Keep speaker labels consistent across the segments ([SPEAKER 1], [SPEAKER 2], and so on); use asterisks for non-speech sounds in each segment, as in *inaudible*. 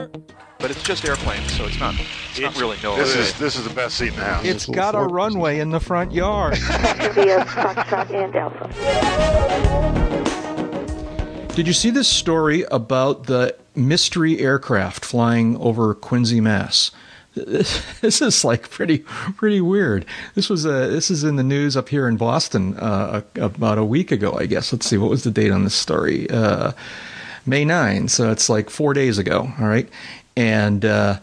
[SPEAKER 1] here.
[SPEAKER 2] But it's just airplanes, so it's not. It's, not really no.
[SPEAKER 3] This is this is the best seat in the house.
[SPEAKER 4] It's got a runway in the front yard. *laughs*
[SPEAKER 5] Via Foxtrot and Alpha.
[SPEAKER 4] Did you see this story about the mystery aircraft flying over Quincy, Mass? This, *laughs* this is like pretty pretty weird. This was uh, this is in the news up here in Boston uh, about a week ago, I guess. Let's see, what was the date on this story? Uh, May 9, so it's like four days ago. All right, and uh,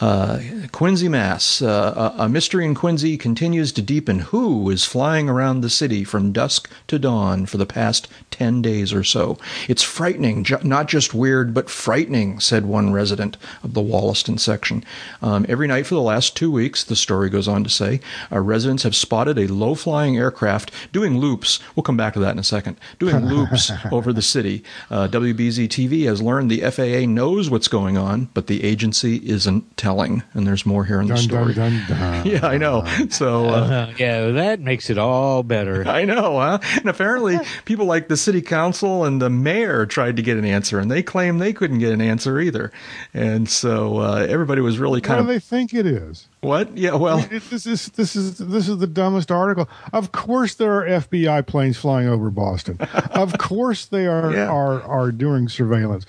[SPEAKER 4] uh, Quincy, Mass. Uh, a mystery in Quincy continues to deepen. Who is flying around the city from dusk to dawn for the past 10 days or so? It's frightening, ju- not just weird, but frightening, said one resident of the Wollaston section. Um, every night for the last two weeks, the story goes on to say, our residents have spotted a low flying aircraft doing loops. We'll come back to that in a second. Doing *laughs* loops over the city. Uh, WBZ TV has learned the FAA knows what's going on, but the agency isn't telling. And there's more here in the
[SPEAKER 6] Dun,
[SPEAKER 4] story.
[SPEAKER 6] dun, dun, dun. *laughs*
[SPEAKER 4] Yeah, I know. So. Uh,
[SPEAKER 1] Uh, yeah, that makes it all better. *laughs*
[SPEAKER 4] I know, huh? And apparently, *laughs* people like the city council and the mayor tried to get an answer, and they claim they couldn't get an answer either. And so uh, everybody was really
[SPEAKER 6] What
[SPEAKER 4] kind
[SPEAKER 6] do
[SPEAKER 4] of
[SPEAKER 6] they think it is?
[SPEAKER 4] what? Yeah, well,
[SPEAKER 6] It- this is this is this is the dumbest article. Of course, there are FBI planes flying over Boston. of course, they are
[SPEAKER 4] Yeah.
[SPEAKER 6] are are doing surveillance.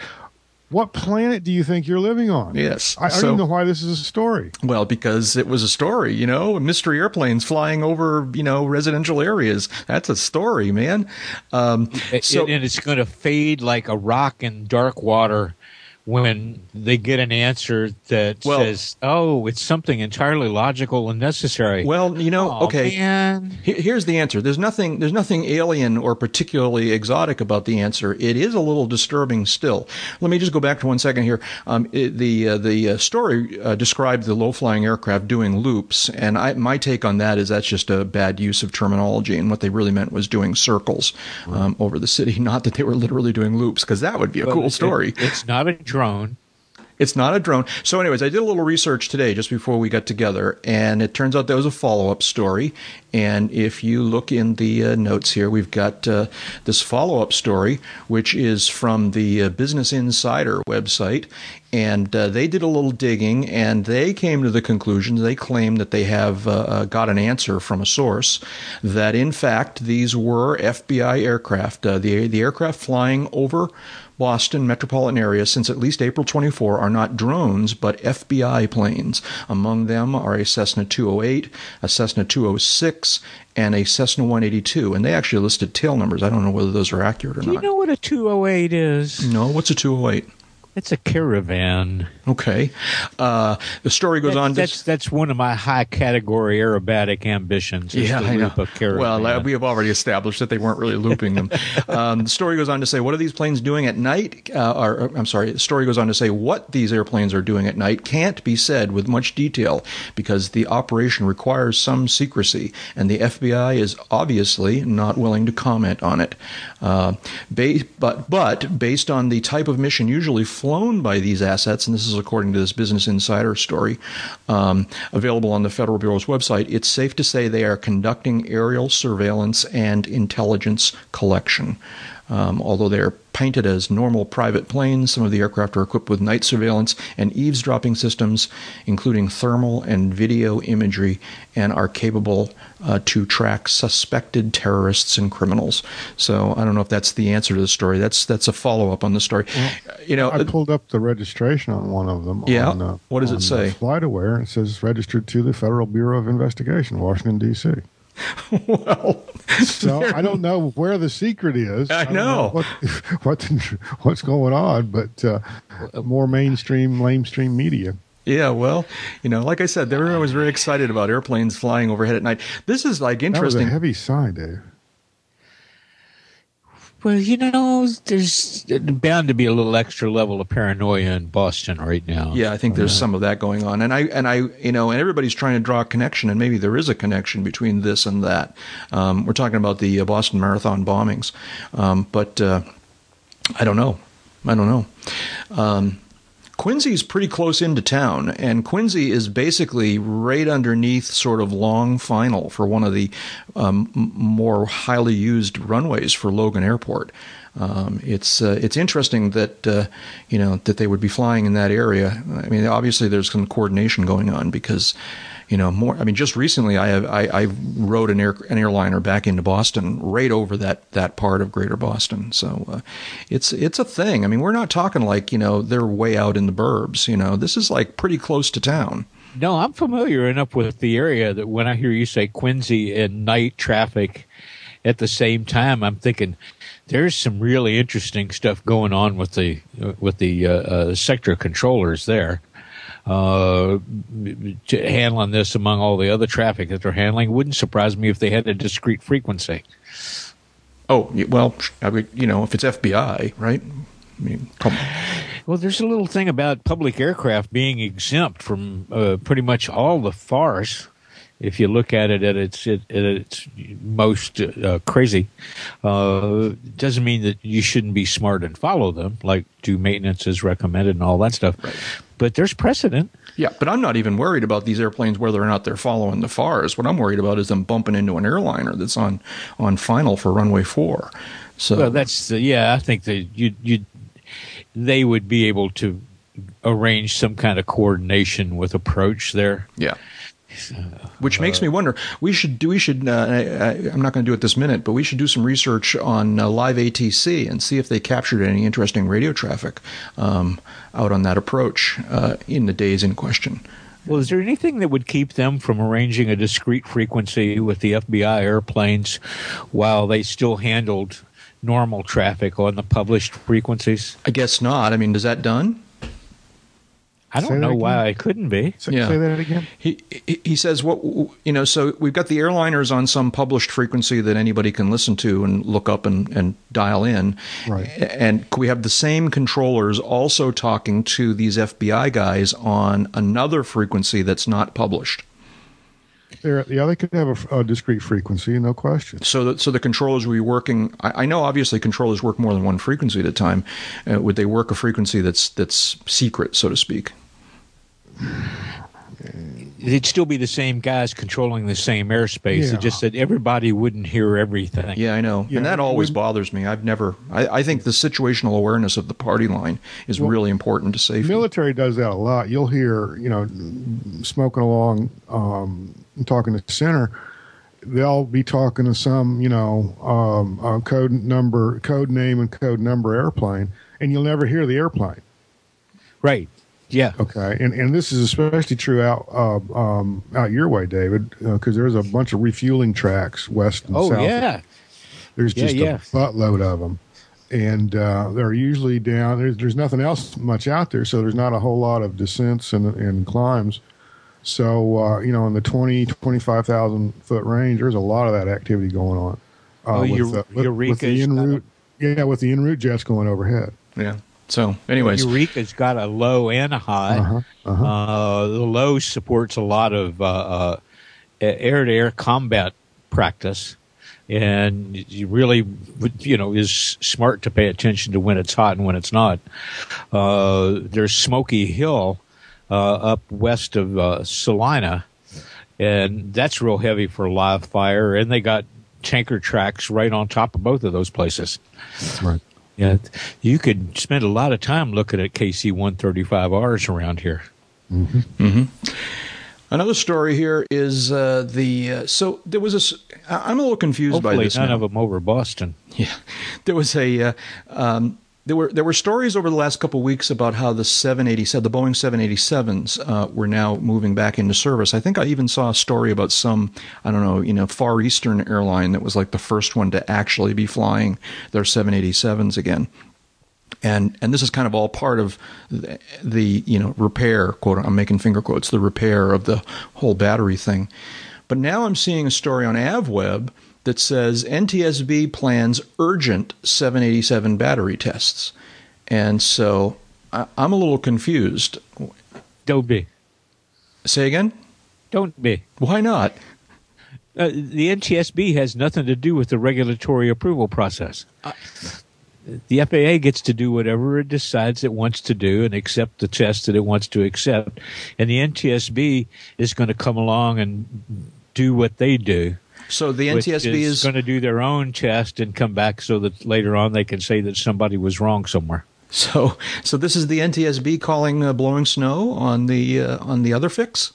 [SPEAKER 6] What planet do you think you're living on?
[SPEAKER 4] Yes.
[SPEAKER 6] I, I
[SPEAKER 4] So-
[SPEAKER 6] don't know why this is a story.
[SPEAKER 4] well, because it was a story, you know, mystery airplanes flying over, you know, residential areas. That's a story, man. Um,
[SPEAKER 1] It-
[SPEAKER 4] so
[SPEAKER 1] and it's going to fade like a rock in dark water when they get an answer that
[SPEAKER 4] Well-
[SPEAKER 1] says, "Oh, it's something entirely logical and necessary."
[SPEAKER 4] well, you know,
[SPEAKER 1] Aw,
[SPEAKER 4] okay. Here's the answer. There's nothing. There's nothing alien or particularly exotic about the answer. It is a little disturbing still. Let me just go back to one second here. Um, it, the uh, the uh, story uh, described the low flying aircraft doing loops, and I, my take on that is that's just a bad use of terminology, and what they really meant was doing circles um, over the city, *laughs* not that they were literally doing loops, because that would be a cool
[SPEAKER 1] it-
[SPEAKER 4] story.
[SPEAKER 1] it's not a drone.
[SPEAKER 4] It's not a drone. So, anyways, I did a little research today just before we got together, and it turns out there was a follow up story. And if you look in the uh, notes here, we've got uh, this follow up story, which is from the uh, Business Insider website. And uh, they did a little digging, and they came to the conclusion, they claim that they have uh, uh, got an answer from a source that, in fact, these were FBI aircraft. The, the aircraft flying over Boston metropolitan area since at least April 24 are not drones but FBI planes. Among them are a Cessna 208, a Cessna 206, and a Cessna 182. And they actually listed tail numbers. I don't know whether those are accurate or not.
[SPEAKER 1] Do you know what a 208 is?
[SPEAKER 4] no, what's a 208?
[SPEAKER 1] It's a caravan.
[SPEAKER 4] Okay. Uh, the story goes
[SPEAKER 1] That's,
[SPEAKER 4] on to.
[SPEAKER 1] that's that's one of my high category aerobatic ambitions. is
[SPEAKER 4] Yeah,
[SPEAKER 1] to
[SPEAKER 4] I know.
[SPEAKER 1] loop a caravan.
[SPEAKER 4] Well, uh, we have already established that they weren't really looping them. *laughs* um, the story goes on to say, what are these planes doing at night? Uh, or, or, I'm sorry, the story goes on to say, what these airplanes are doing at night can't be said with much detail because the operation requires some secrecy, and the FBI is obviously not willing to comment on it. Uh, ba- but, but based on the type of mission usually flown by these assets, and this is according to this Business Insider story, um, available on the Federal Bureau's website, it's safe to say they are conducting aerial surveillance and intelligence collection. Um, although they are painted as normal private planes, some of the aircraft are equipped with night surveillance and eavesdropping systems, including thermal and video imagery, and are capable uh, to track suspected terrorists and criminals. So I don't know if that's the answer to the story. That's that's a follow up on the story. you know,
[SPEAKER 6] I pulled up the registration on one of them.
[SPEAKER 4] Yeah?
[SPEAKER 6] On, uh,
[SPEAKER 4] What does it say?
[SPEAKER 6] Uh, FlightAware. It says registered to the Federal Bureau of Investigation, Washington D.C. *laughs*
[SPEAKER 4] well,
[SPEAKER 6] So I don't know where the secret is.
[SPEAKER 4] I
[SPEAKER 6] don't
[SPEAKER 4] know.
[SPEAKER 6] what, *laughs* what what's going on, but uh, more mainstream, lamestream media.
[SPEAKER 4] Yeah, well, you know, like I said, were always very excited about airplanes flying overhead at night. This is like
[SPEAKER 6] was
[SPEAKER 4] interesting.
[SPEAKER 6] heavy sigh, Dave.
[SPEAKER 1] Well, you know, there's bound to be a little extra level of paranoia in Boston right now.
[SPEAKER 4] Yeah, I think there's some of that going on, and I and I, you know, and everybody's trying to draw a connection, and maybe there is a connection between this and that. Um, we're talking about the uh, Boston Marathon bombings, um, but uh, I don't know. I don't know. Um, Quincy's pretty close into town, and Quincy is basically right underneath sort of long final for one of the um, more highly used runways for Logan Airport. Um, it's uh, it's interesting that uh, you know that they would be flying in that area. I mean, obviously there's some coordination going on because you know more. I mean, just recently I have, I, I rode an air an airliner back into Boston, right over that that part of Greater Boston. So uh, it's it's a thing. I mean, we're not talking like you know they're way out in the burbs. You know, this is like pretty close to town.
[SPEAKER 1] No, I'm familiar enough with the area that when I hear you say Quincy and night traffic at the same time, I'm thinking there's some really interesting stuff going on with the with the uh, uh, sector controllers there. Uh, handling this among all the other traffic that they're handling wouldn't surprise me if they had a discrete frequency.
[SPEAKER 4] Oh well, I mean, you know, if it's FBI, right? I mean,
[SPEAKER 1] well, there's a little thing about public aircraft being exempt from uh, pretty much all the FARs. if you look at it at its at its most uh, crazy, uh, doesn't mean that you shouldn't be smart and follow them, like do maintenance as recommended and all that stuff. Right. But there's precedent.
[SPEAKER 4] Yeah, but I'm not even worried about these airplanes whether or not they're following the FARs. What I'm worried about is them bumping into an airliner that's on on final for runway four. So
[SPEAKER 1] well, that's yeah. I think that you you they would be able to arrange some kind of coordination with approach there.
[SPEAKER 4] Yeah. Which makes me wonder. We should do. We should. Uh, I, am not going to do it this minute, but we should do some research on uh, live ATC and see if they captured any interesting radio traffic um, out on that approach uh, in the days in question.
[SPEAKER 1] Well, is there anything that would keep them from arranging a discrete frequency with the FBI airplanes while they still handled normal traffic on the published frequencies?
[SPEAKER 4] I guess not. I mean, is that done?
[SPEAKER 1] I don't say know why I couldn't be.
[SPEAKER 6] Say, yeah. say that again.
[SPEAKER 4] He he says what you know. So we've got the airliners on some published frequency that anybody can listen to and look up and, and dial in.
[SPEAKER 6] Right.
[SPEAKER 4] And we have the same controllers also talking to these FBI guys on another frequency that's not published.
[SPEAKER 6] There, yeah, they could have a, a, discrete frequency, no question.
[SPEAKER 4] So, that, so the controllers would be working. I, I, know, obviously, controllers work more than one frequency at a time. Uh, would they work a frequency that's that's secret, so to speak?
[SPEAKER 1] It'd still be the same guys controlling the same airspace. Yeah. It just that everybody wouldn't hear everything.
[SPEAKER 4] Yeah, I know, yeah, and that always we, bothers me. I've never. I, I, think the situational awareness of the party line is well, really important to safety.
[SPEAKER 6] Military does that a lot. You'll hear, you know, smoking along, um, talking to center. They'll be talking to some, you know, um, code number, code name, and code number airplane, and you'll never hear the airplane.
[SPEAKER 1] Right. Yeah.
[SPEAKER 6] Okay. And and this is especially true out uh, um, out your way, David, because uh, there's a bunch of refueling tracks west and
[SPEAKER 1] oh,
[SPEAKER 6] south.
[SPEAKER 1] Oh yeah.
[SPEAKER 6] There's just yeah, yeah. a buttload of them, and uh, they're usually down. There's there's nothing else much out there, so there's not a whole lot of descents and and climbs. So uh, you know, in the 20, 25,000 foot range, there's a lot of that activity going on.
[SPEAKER 1] Uh, oh, with, the, with, with the
[SPEAKER 6] en route, yeah, with the en route jets going overhead.
[SPEAKER 4] Yeah. So, anyways,
[SPEAKER 1] Eureka's got a low and a high. Uh-huh, uh-huh. Uh, the low supports a lot of air to air combat practice, and you really, you know, is smart to pay attention to when it's hot and when it's not. Uh, there's Smoky Hill uh, up west of uh, Salina, and that's real heavy for live fire, and they got tanker tracks right on top of both of those places.
[SPEAKER 6] Right.
[SPEAKER 1] Yeah, you could spend a lot of time looking at KC 135Rs around here.
[SPEAKER 4] Mm-hmm. Mm-hmm. Another story here is uh, the uh, so there was a. I'm a little confused
[SPEAKER 1] Hopefully
[SPEAKER 4] by this.
[SPEAKER 1] None
[SPEAKER 4] now.
[SPEAKER 1] of them over Boston.
[SPEAKER 4] Yeah, there was a uh, um, there were there were stories over the last couple weeks about how the 787, the Boeing 787s, uh, were now moving back into service. I think I even saw a story about some I don't know you know Far Eastern airline that was like the first one to actually be flying their 787s again. And and this is kind of all part of the, the you know repair quote I'm making finger quotes the repair of the whole battery thing. But now I'm seeing a story on AvWeb that says NTSB plans urgent 787 battery tests. And so I, am a little confused.
[SPEAKER 1] Don't be.
[SPEAKER 4] Say again?
[SPEAKER 1] Don't be.
[SPEAKER 4] Why not?
[SPEAKER 1] Uh, the NTSB has nothing to do with the regulatory approval process. Uh, the FAA gets to do whatever it decides it wants to do and accept the test that it wants to accept. And the NTSB is going to come along and do what they do
[SPEAKER 4] So the NTSB
[SPEAKER 1] is,
[SPEAKER 4] is
[SPEAKER 1] going to do their own test and come back so that later on they can say that somebody was wrong somewhere.
[SPEAKER 4] So, so this is the NTSB calling uh, blowing snow on the uh, on the other fix.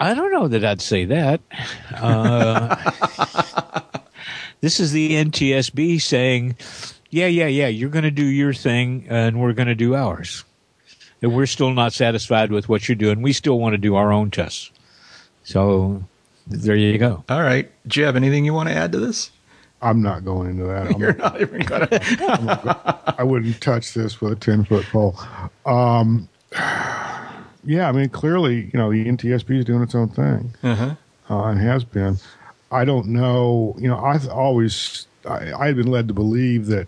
[SPEAKER 1] I don't know that I'd say that. Uh, *laughs* this is the NTSB saying, "Yeah, yeah, yeah, you're going to do your thing, and we're going to do ours." And we're still not satisfied with what you're doing. We still want to do our own tests. So there you go.
[SPEAKER 4] All right, do you have anything you want to add to this?
[SPEAKER 6] I'm not going into that. *laughs*
[SPEAKER 4] You're not even going *laughs* to.
[SPEAKER 6] I wouldn't touch this with a 10 foot pole. Um, yeah, I mean, clearly, you know, the NTSB is doing its own thing
[SPEAKER 4] uh-huh.
[SPEAKER 6] uh, and has been. I don't know, you know, I've always, I, I had been led to believe that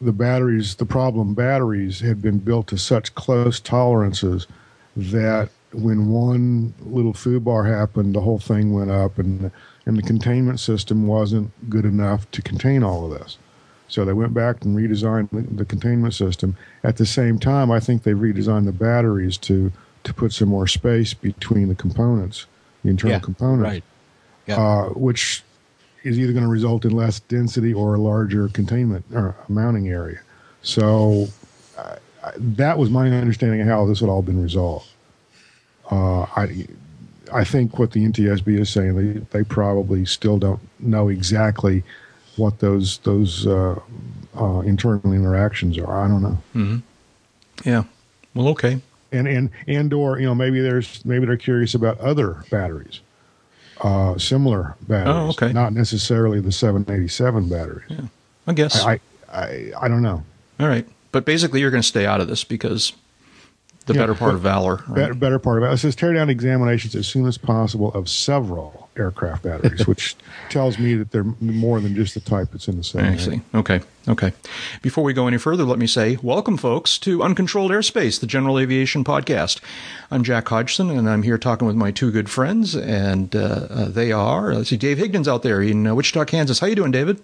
[SPEAKER 6] the batteries, the problem batteries, had been built to such close tolerances that when one little food bar happened, the whole thing went up and and the containment system wasn't good enough to contain all of this. So they went back and redesigned the, containment system. At the same time, I think they redesigned the batteries to to put some more space between the components, the internal
[SPEAKER 1] Yeah,
[SPEAKER 6] components,
[SPEAKER 1] right. Yeah.
[SPEAKER 6] uh, which is either going to result in less density or a larger containment or mounting area. So uh, that was my understanding of how this had all been resolved. Uh, I, I think what the NTSB is saying, they, they probably still don't know exactly what those those uh, uh, internal interactions are. I don't know.
[SPEAKER 4] Yeah. Well, okay.
[SPEAKER 6] And and and or you know maybe there's maybe they're curious about other batteries, uh, similar batteries.
[SPEAKER 4] Oh, okay.
[SPEAKER 6] Not necessarily the 787 batteries. Yeah.
[SPEAKER 4] I guess.
[SPEAKER 6] I, I I don't know.
[SPEAKER 4] All right. But basically, you're going to stay out of this because the
[SPEAKER 6] Yeah,
[SPEAKER 4] better part of valor. *laughs* right?
[SPEAKER 6] Better, better part about it says tear down examinations as soon as possible of several aircraft batteries, *laughs* which tells me that they're more than just the type that's in the same.
[SPEAKER 4] I see. Okay. Okay. Before we go any further, let me say welcome, folks, to Uncontrolled Airspace, the General Aviation Podcast. I'm Jack Hodgson, and I'm here talking with my two good friends, and uh, uh, they are, let's see, Dave Higdon's out there in uh, Wichita, Kansas. How you doing, David?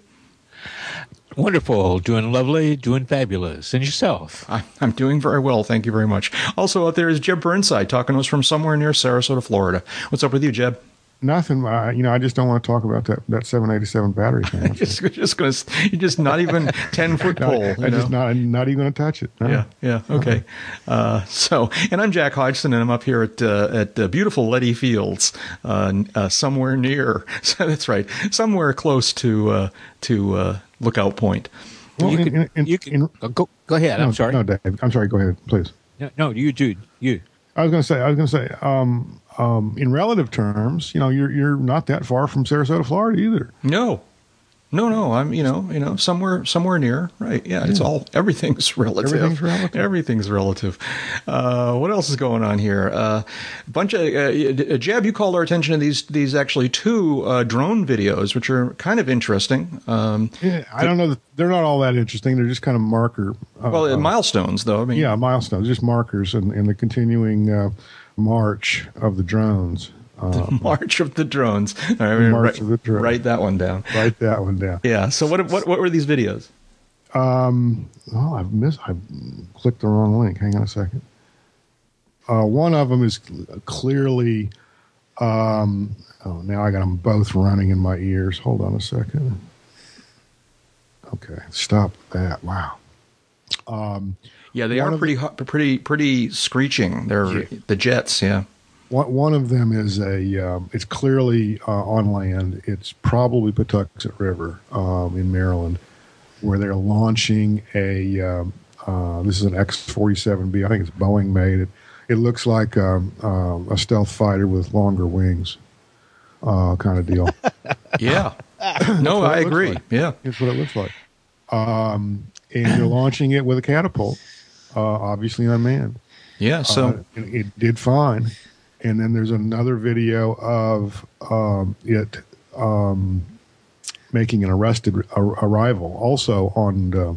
[SPEAKER 1] Wonderful, doing lovely, doing fabulous, and yourself.
[SPEAKER 4] I'm doing very well, thank you very much. Also out there is Jeb Burnside, talking to us from somewhere near Sarasota, Florida. What's up with you, Jeb?
[SPEAKER 6] Nothing. Uh, you know, I just don't want to talk about that that 787 battery *laughs* thing.
[SPEAKER 4] Just, just gonna, you're just not even ten *laughs* foot
[SPEAKER 6] No,
[SPEAKER 4] pole.
[SPEAKER 6] I
[SPEAKER 4] you
[SPEAKER 6] just
[SPEAKER 4] know?
[SPEAKER 6] not not even going to touch it. No.
[SPEAKER 4] Yeah, yeah, okay. Uh, so, and I'm Jack Hodgson, and I'm up here at uh, at uh, beautiful Letty Fields, uh, uh, somewhere near. *laughs* So that's right, somewhere close to uh, to uh, Lookout Point.
[SPEAKER 6] Well,
[SPEAKER 1] you
[SPEAKER 6] in-
[SPEAKER 1] could,
[SPEAKER 6] in- in-
[SPEAKER 1] you could
[SPEAKER 6] in-
[SPEAKER 1] go, go ahead. I'm sorry.
[SPEAKER 6] No, Dave. I'm sorry. Go ahead, please.
[SPEAKER 1] No, no, you, dude, you.
[SPEAKER 6] I was going to say. I was going to say. Um, um, in relative terms, you know, you're you're not that far from Sarasota, Florida, either.
[SPEAKER 4] No, no, no. I'm you know you know somewhere somewhere near. Right? Yeah. It's all everything's relative.
[SPEAKER 6] Everything's relative.
[SPEAKER 4] Everything's relative. Uh, what else is going on here? Uh, a bunch of uh, Jeb. You called our attention to these these actually two uh, drone videos, which are kind of interesting. Um,
[SPEAKER 6] Yeah, I don't know that they're not all that interesting. They're just kind of marker. Uh,
[SPEAKER 4] well,
[SPEAKER 6] uh,
[SPEAKER 4] milestones though. I mean,
[SPEAKER 6] yeah, milestones, just markers in, in the continuing uh, march of the drones. *laughs* Uh,
[SPEAKER 4] March of the Drones. All right,
[SPEAKER 6] March
[SPEAKER 4] write,
[SPEAKER 6] of the Drones.
[SPEAKER 4] write that one down.
[SPEAKER 6] write that one down.
[SPEAKER 4] Yeah. So what what what were these videos?
[SPEAKER 6] Um, oh, I've missed. I clicked the wrong link. Hang on a second. Uh, one of them is clearly. Um, oh, now I got them both running in my ears. Hold on a second. Okay, stop that. Wow.
[SPEAKER 4] Yeah, they
[SPEAKER 6] One
[SPEAKER 4] are
[SPEAKER 6] of
[SPEAKER 4] pretty hot, pretty pretty screeching. They're the jets. Yeah.
[SPEAKER 6] One, one of them is a. Um, it's clearly uh, on land. It's probably Patuxent River um, in Maryland, where they're launching a. Um, uh, this is an X-47B. I think it's Boeing made. It it looks like um, um, a stealth fighter with longer wings, uh, kind of deal. *laughs*
[SPEAKER 4] Yeah. *coughs* no, I agree.
[SPEAKER 6] like.
[SPEAKER 4] Yeah.
[SPEAKER 6] That's what it looks like. Um, and they're launching it with a catapult, uh, obviously unmanned.
[SPEAKER 4] Yeah. So
[SPEAKER 6] Uh, it, did fine. And then there's another video of um, it um, making an arrested ar- arrival, also on uh,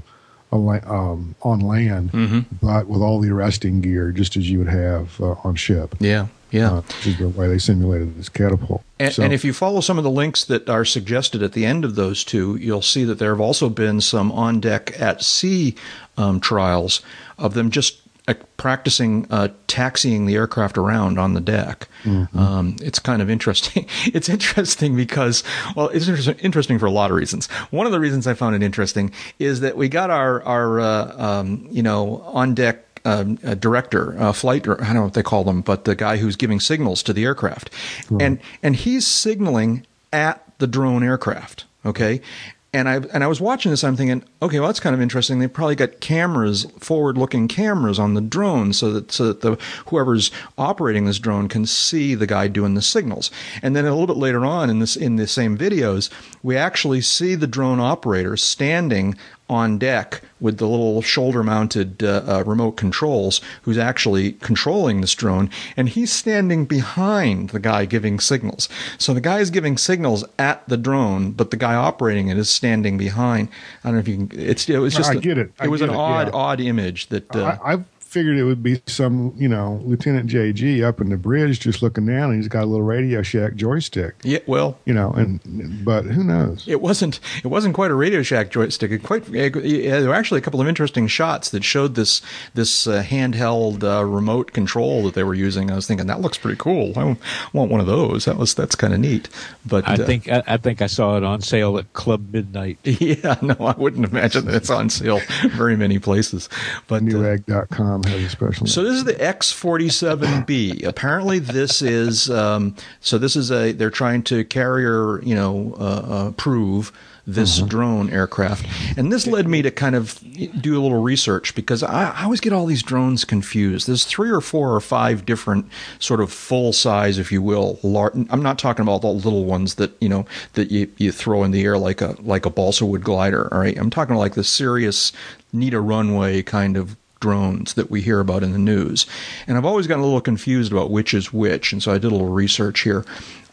[SPEAKER 6] on, um, on land,
[SPEAKER 4] Mm-hmm.
[SPEAKER 6] but with all the arresting gear, just as you would have uh, on ship.
[SPEAKER 4] yeah. Yeah.
[SPEAKER 6] Uh, which is the way they simulated this catapult.
[SPEAKER 4] And,
[SPEAKER 6] So-
[SPEAKER 4] and if you follow some of the links that are suggested at the end of those two, you'll see that there have also been some on deck at sea um, trials of them just uh, practicing uh, taxiing the aircraft around on the deck. Mm-hmm. Um, it's kind of interesting. *laughs* it's interesting because, well, it's interesting for a lot of reasons. One of the reasons I found it interesting is that we got our our uh, um, you know on deck uh, director, uh, flight, I don't know what they call them, but the guy who's giving signals to the aircraft, right. and and he's signaling at the drone aircraft. Okay, and I and I was watching this. I'm thinking, okay, well that's kind of interesting. They probably got cameras, forward-looking cameras on the drone, so that so that the whoever's operating this drone can see the guy doing the signals. And then a little bit later on in this in the same videos, we actually see the drone operator standing on deck with the little shoulder mounted uh, uh, remote controls who's actually controlling this drone and he's standing behind the guy giving signals. So the guy is giving signals at the drone but the guy operating it is standing behind. I don't know if you can it's it was just
[SPEAKER 6] I get it.
[SPEAKER 4] I it was an
[SPEAKER 6] it,
[SPEAKER 4] odd
[SPEAKER 6] yeah.
[SPEAKER 4] odd image that uh,
[SPEAKER 6] I, I've figured it would be some, you know, Lieutenant JG up in the bridge just looking down, and he's got a little Radio Shack joystick.
[SPEAKER 4] Yeah, well,
[SPEAKER 6] you know, and but who knows?
[SPEAKER 4] It wasn't. It wasn't quite a Radio Shack joystick. It quite. It, there were actually a couple of interesting shots that showed this this uh, handheld uh, remote control that they were using. I was thinking that looks pretty cool. I want one of those. That was that's kind of neat. But
[SPEAKER 1] I uh, think I, I think I saw it on sale at Club Midnight. *laughs*
[SPEAKER 4] Yeah, no, I wouldn't imagine that it's on sale very many places. But
[SPEAKER 6] Newegg.com has a special.
[SPEAKER 4] So this is the X47B. Apparently, this is um, so. This is a they're trying to carrier you know uh, uh, prove this mm-hmm. drone aircraft. And this led me to kind of do a little research because I, I, always get all these drones confused. There's three or four or five different sort of full size, if you will. Lar- I'm not talking about the little ones that you know that you, you throw in the air like a like a balsa wood glider. All right, I'm talking like the serious need a runway kind of drones that we hear about in the news. And I've always gotten a little confused about which is which, and so I did a little research here.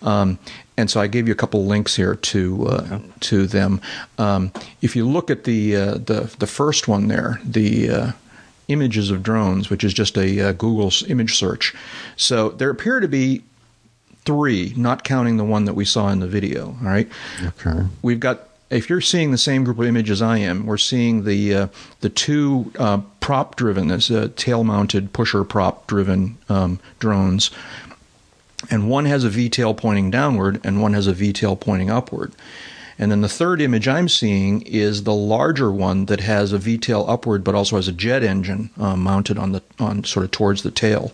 [SPEAKER 4] Um, and so I gave you a couple links here to uh, to them. Um, if you look at the uh, the the first one there, the uh, images of drones, which is just a uh, Google image search, so there appear to be three, not counting the one that we saw in the video. All right.
[SPEAKER 6] Okay.
[SPEAKER 4] We've got if you're seeing the same group of images I am, we're seeing the uh, the two uh, prop driven, uh, tail mounted pusher prop driven um, drones, and one has a V tail pointing downward and one has a V tail pointing upward. And then the third image I'm seeing is the larger one that has a V tail upward, but also has a jet engine uh, mounted on the on sort of towards the tail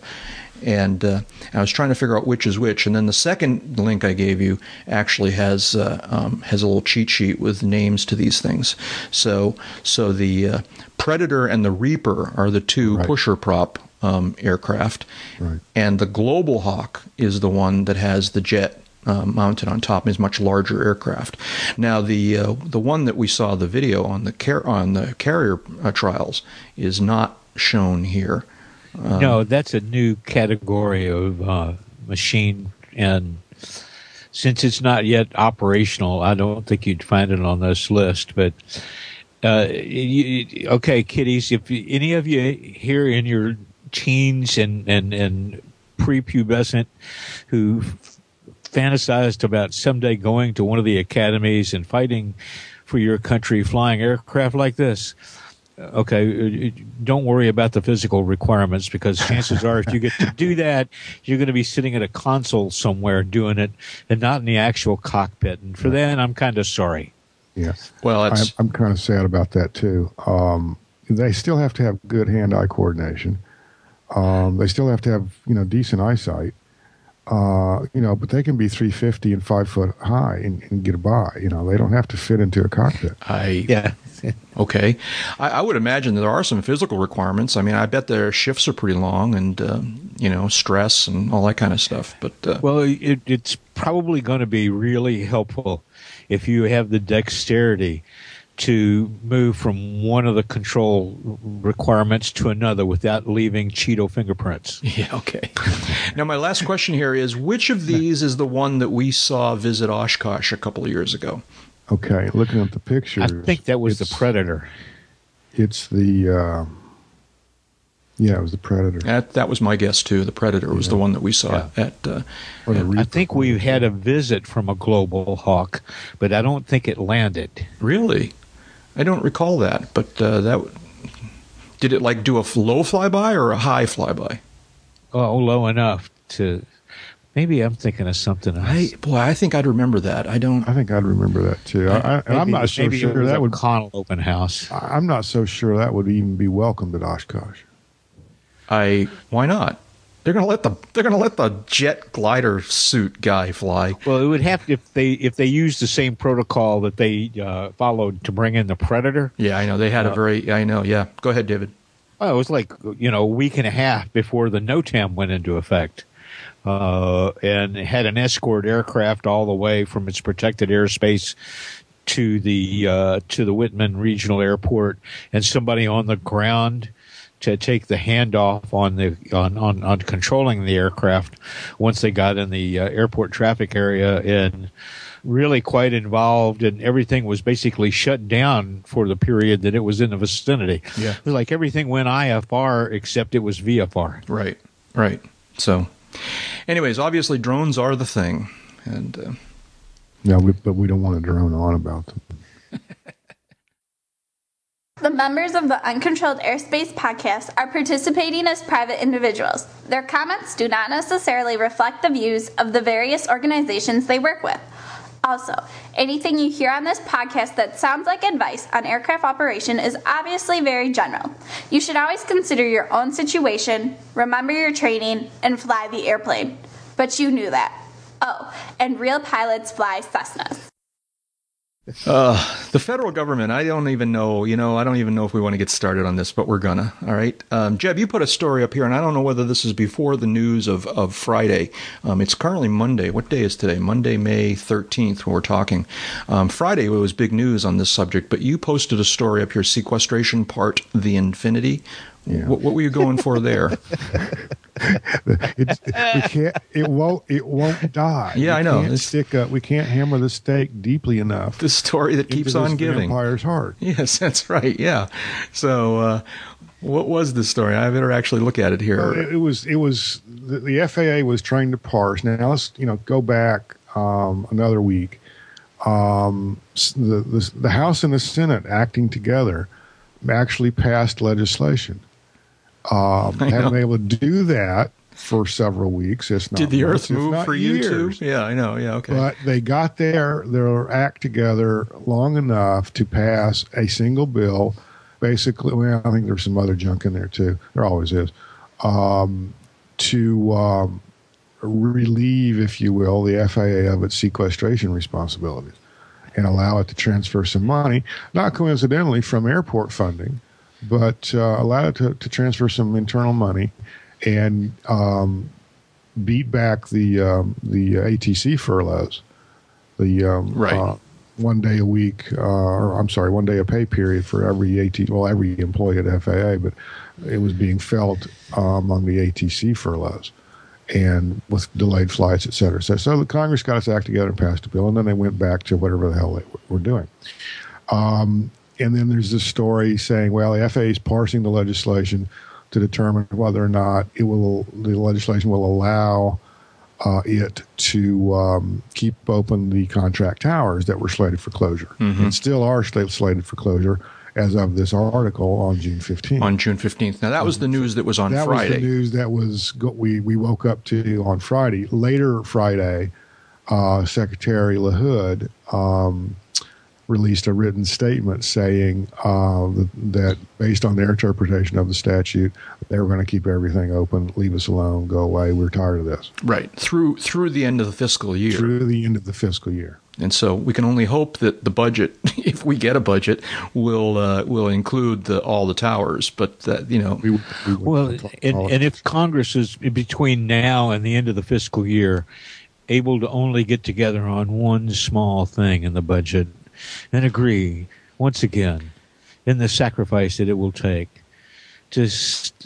[SPEAKER 4] and uh, I was trying to figure out which is which. And then the second link I gave you actually has uh, um, has a little cheat sheet with names to these things. So so the uh, Predator and the Reaper are the two right. pusher prop um, aircraft,
[SPEAKER 6] right.
[SPEAKER 4] and the Global Hawk is the one that has the jet uh, mounted on top is much larger aircraft. Now the uh, the one that we saw the video on the car- on the carrier uh, trials is not shown here.
[SPEAKER 1] Um, no, that's a new category of uh, machine, and since it's not yet operational, I don't think you'd find it on this list. But uh, you, okay, kiddies, if any of you here in your teens and and and prepubescent who fantasized about someday going to one of the academies and fighting for your country flying aircraft like this okay, don't worry about the physical requirements because *laughs* chances are if you get to do that, you're going to be sitting at a console somewhere doing it and not in the actual cockpit. And for that, I'm kind of sorry.
[SPEAKER 6] Yeah. Well, I'm, I'm, kind of sad about that too. Um, they still have to have good hand-eye coordination. Um, they still have to have you know decent eyesight. Uh, you know, but they can be 350 and five foot high and, and, get by. You know, they don't have to fit into a cockpit.
[SPEAKER 4] I yeah. *laughs* okay, I, I, would imagine there are some physical requirements. I mean, I bet their shifts are pretty long, and uh, you know, stress and all that kind of stuff. But uh,
[SPEAKER 1] well, it, it's probably going to be really helpful if you have the dexterity to move from one of the control requirements to another without leaving Cheeto fingerprints. *laughs*
[SPEAKER 4] Yeah, okay. now, my last question here is which of these is the one that we saw visit Oshkosh a couple of years ago?
[SPEAKER 6] Okay, looking at the pictures.
[SPEAKER 1] I think that was the Predator.
[SPEAKER 6] It's the. Uh, yeah, it was the Predator.
[SPEAKER 4] That, that was my guess too. The Predator was yeah. the one that we saw yeah. at. Uh,
[SPEAKER 1] I think we had a visit from a Global Hawk, but I don't think it landed.
[SPEAKER 4] Really? I don't recall that, but uh, that Did it like do a low flyby or a high flyby?
[SPEAKER 1] Oh, low enough to. Maybe I'm thinking of something else.
[SPEAKER 4] I, boy, I think I'd remember that. I don't.
[SPEAKER 6] I think I'd remember that too. I, I, am not so sure that would
[SPEAKER 1] Connell open house.
[SPEAKER 6] I'm not so sure that would even be welcomed at Oshkosh.
[SPEAKER 4] I why not? They're gonna let the they're gonna let the jet glider suit guy fly.
[SPEAKER 1] Well, it would have to, if they if they used the same protocol that they uh, followed to bring in the Predator.
[SPEAKER 4] Yeah, I know they had uh, a very. I know. Yeah, go ahead, David.
[SPEAKER 1] Well, it was like you know a week and a half before the NOTAM went into effect, uh, and had an escort aircraft all the way from its protected airspace to the uh, to the Wittman Regional Airport, and somebody on the ground to take the handoff on the on, on, on controlling the aircraft once they got in the uh, airport traffic area and really quite involved and everything was basically shut down for the period that it was in the vicinity.
[SPEAKER 4] Yeah.
[SPEAKER 1] like everything went IFR except it was VFR.
[SPEAKER 4] Right. Right. So anyways, obviously drones are the thing and uh,
[SPEAKER 6] yeah, we, but we don't want to drone on about them.
[SPEAKER 3] The members of the Uncontrolled Airspace podcast are participating as private individuals. Their comments do not necessarily reflect the views of the various organizations they work with. Also, anything you hear on this podcast that sounds like advice on aircraft operation is obviously very general. You should always consider your own situation, remember your training, and fly the airplane. But you knew that. Oh, and real pilots fly Cessnas.
[SPEAKER 4] Uh, the federal government, I don't even know, you know, I don't even know if we want to get started on this, but we're gonna. All right. Um, Jeb, you put a story up here, and I don't know whether this is before the news of, of Friday. Um, it's currently Monday. What day is today? Monday, May 13th, when we're talking. Um, Friday, it was big news on this subject, but you posted a story up here sequestration part the infinity. Yeah. What, what were you going for there? *laughs*
[SPEAKER 6] it's, we can't. It won't. It won't die.
[SPEAKER 4] Yeah,
[SPEAKER 6] we
[SPEAKER 4] I know.
[SPEAKER 6] Stick. A, we can't hammer the stake deeply enough.
[SPEAKER 4] The story that keeps on giving.
[SPEAKER 6] Empire's heart.
[SPEAKER 4] Yes, that's right. Yeah. So, uh, what was the story? I better actually look at it here.
[SPEAKER 6] Well, it, it, was. It was the, the, FAA was trying to parse. Now let's you know go back um, another week. Um, the, the the House and the Senate acting together actually passed legislation um, *laughs* haven't been able to do that for several weeks. It's not
[SPEAKER 4] Did the
[SPEAKER 6] months,
[SPEAKER 4] Earth move for
[SPEAKER 6] years.
[SPEAKER 4] you too? Yeah, I know. Yeah, okay.
[SPEAKER 6] But they got their their act together long enough to pass a single bill. Basically, well, I think there's some other junk in there too. There always is. Um, to um, relieve, if you will, the FAA of its sequestration responsibilities and allow it to transfer some money, not coincidentally from airport funding but uh, allowed it to, to, transfer some internal money and um, beat back the um, the ATC furloughs, the um,
[SPEAKER 4] right. Uh,
[SPEAKER 6] one day a week, uh, or I'm sorry, one day a pay period for every AT, well, every employee at FAA, but it was being felt uh, among the ATC furloughs and with delayed flights, et cetera. So, so the Congress got its act together and passed a bill, and then they went back to whatever the hell they were doing. Um, and then there's this story saying, well, the FAA is parsing the legislation to determine whether or not it will the legislation will allow uh, it to um, keep open the contract towers that were slated for closure
[SPEAKER 4] mm-hmm.
[SPEAKER 6] and still are slated for closure as of this article on June 15th.
[SPEAKER 4] On June 15th. Now that was the news that was on
[SPEAKER 6] that
[SPEAKER 4] Friday.
[SPEAKER 6] was the news that was we we woke up to on Friday. Later Friday, uh, Secretary LaHood um, released a written statement saying uh, that, based on their interpretation of the statute, they were going to keep everything open, leave us alone, go away. We're tired of this.
[SPEAKER 4] Right through through the end of the fiscal year.
[SPEAKER 6] Through the end of the fiscal year.
[SPEAKER 4] And so we can only hope that the budget, *laughs* if we get a budget, will uh, will include the, all the towers. But that you know, we,
[SPEAKER 1] we well, and, and if Congress is between now and the end of the fiscal year able to only get together on one small thing in the budget and agree once again in the sacrifice that it will take to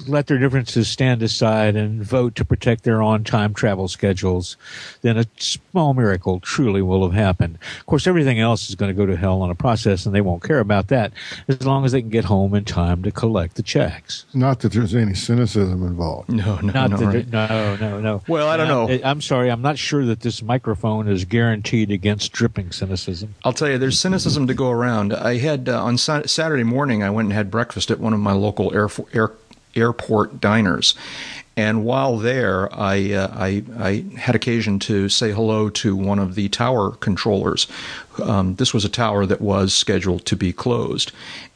[SPEAKER 1] let their differences stand aside and vote to protect their on-time travel schedules, then a small miracle truly will have happened. Of course, everything else is going to go to hell on a process, and they won't care about that as long as they can get home in time to collect the checks.
[SPEAKER 6] Not that there's any cynicism involved.
[SPEAKER 4] No, no,
[SPEAKER 1] Not
[SPEAKER 4] no,
[SPEAKER 1] that
[SPEAKER 4] right.
[SPEAKER 1] no, no, no.
[SPEAKER 4] Well, I don't know.
[SPEAKER 1] I, I'm sorry. I'm not sure that this microphone is guaranteed against dripping cynicism.
[SPEAKER 4] I'll tell you, there's cynicism to go around. I had uh, on sa- Saturday morning, I went and had breakfast at one of my local air, air, airport diners, and while there, I, uh, I I had occasion to say hello to one of the tower controllers. Um, this was a tower that was scheduled to be closed,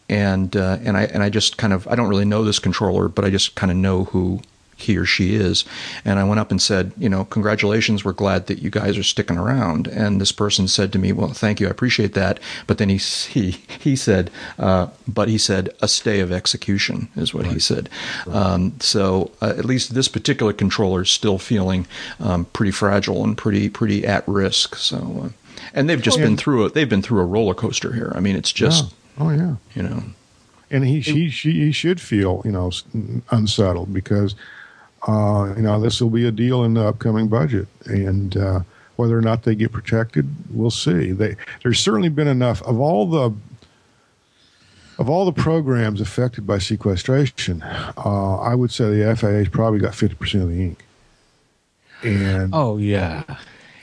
[SPEAKER 4] and uh, and I and I just kind of I don't really know this controller, but I just kind of know who he or she is. And I went up and said, you know, congratulations, we're glad that you guys are sticking around. And this person said to me, well, thank you, I appreciate that. But then he *laughs* he he said, uh, but he said a stay of execution is what right. he said. Right. Um, so uh, at least this particular controller is still feeling um, pretty fragile and pretty pretty at risk. So. Uh, and they've just oh, yeah. been through a they've been through a roller coaster here. I mean, it's just
[SPEAKER 6] yeah. oh yeah,
[SPEAKER 4] you know,
[SPEAKER 6] and he he he should feel you know unsettled because uh, you know, this will be a deal in the upcoming budget, and uh, whether or not they get protected, we'll see. They, there's certainly been enough of all the of all the programs affected by sequestration. Uh, I would say the FAA's probably got fifty percent of the ink. And
[SPEAKER 1] oh yeah,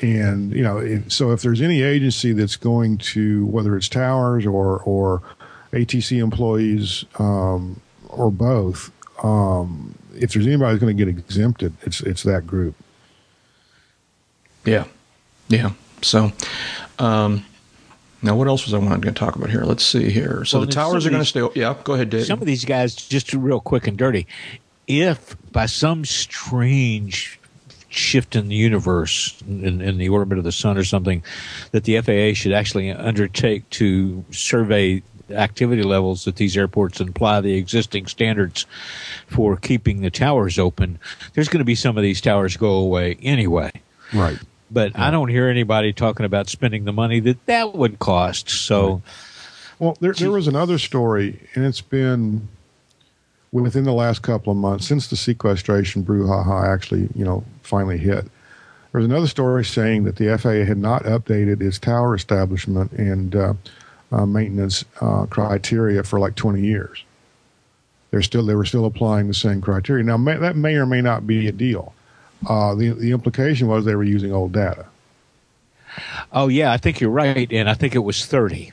[SPEAKER 6] and you know, if, so if there's any agency that's going to whether it's towers or or ATC employees um, or both. Um, if there's anybody who's going to get exempted, it's it's that group.
[SPEAKER 4] Yeah, yeah. So, um, now what else was I wanted to talk about here? Let's see here. So well, the towers are going to stay. Yeah, go ahead, Dave.
[SPEAKER 1] Some of these guys, just real quick and dirty, if by some strange shift in the universe in, in, the orbit of the sun or something that the FAA should actually undertake to survey activity levels at these airports and apply the existing standards for keeping the towers open, there's going to be some of these towers go away anyway.
[SPEAKER 6] Right.
[SPEAKER 1] But yeah. I don't hear anybody talking about spending the money that that would cost. So, right.
[SPEAKER 6] well, there, there was another story, and it's been within the last couple of months since the sequestration brouhaha actually, you know, finally hit. There was another story saying that the FAA had not updated its tower establishment and uh, uh, maintenance uh, criteria for like 20 years. They're still they were still applying the same criteria. Now may, that may or may not be a deal. Uh, the the implication was they were using old data.
[SPEAKER 1] Oh yeah, I think you're right, and I think it was 30.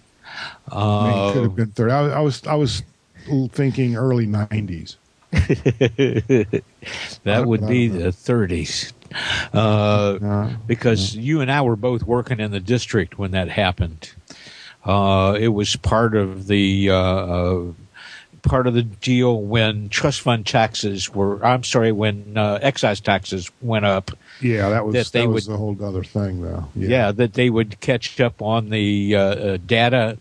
[SPEAKER 6] I mean, it could have been 30. I, I was I was thinking early 90s. *laughs*
[SPEAKER 1] that would be the 30s. Uh, because you and I were both working in the district when that happened. Uh, it was part of the uh, uh, part of the deal when trust fund taxes were. I'm sorry, when uh, excise taxes went up.
[SPEAKER 6] Yeah, that was that, that was would, a whole other thing, though.
[SPEAKER 1] Yeah. yeah. that they would catch up on the uh, uh, data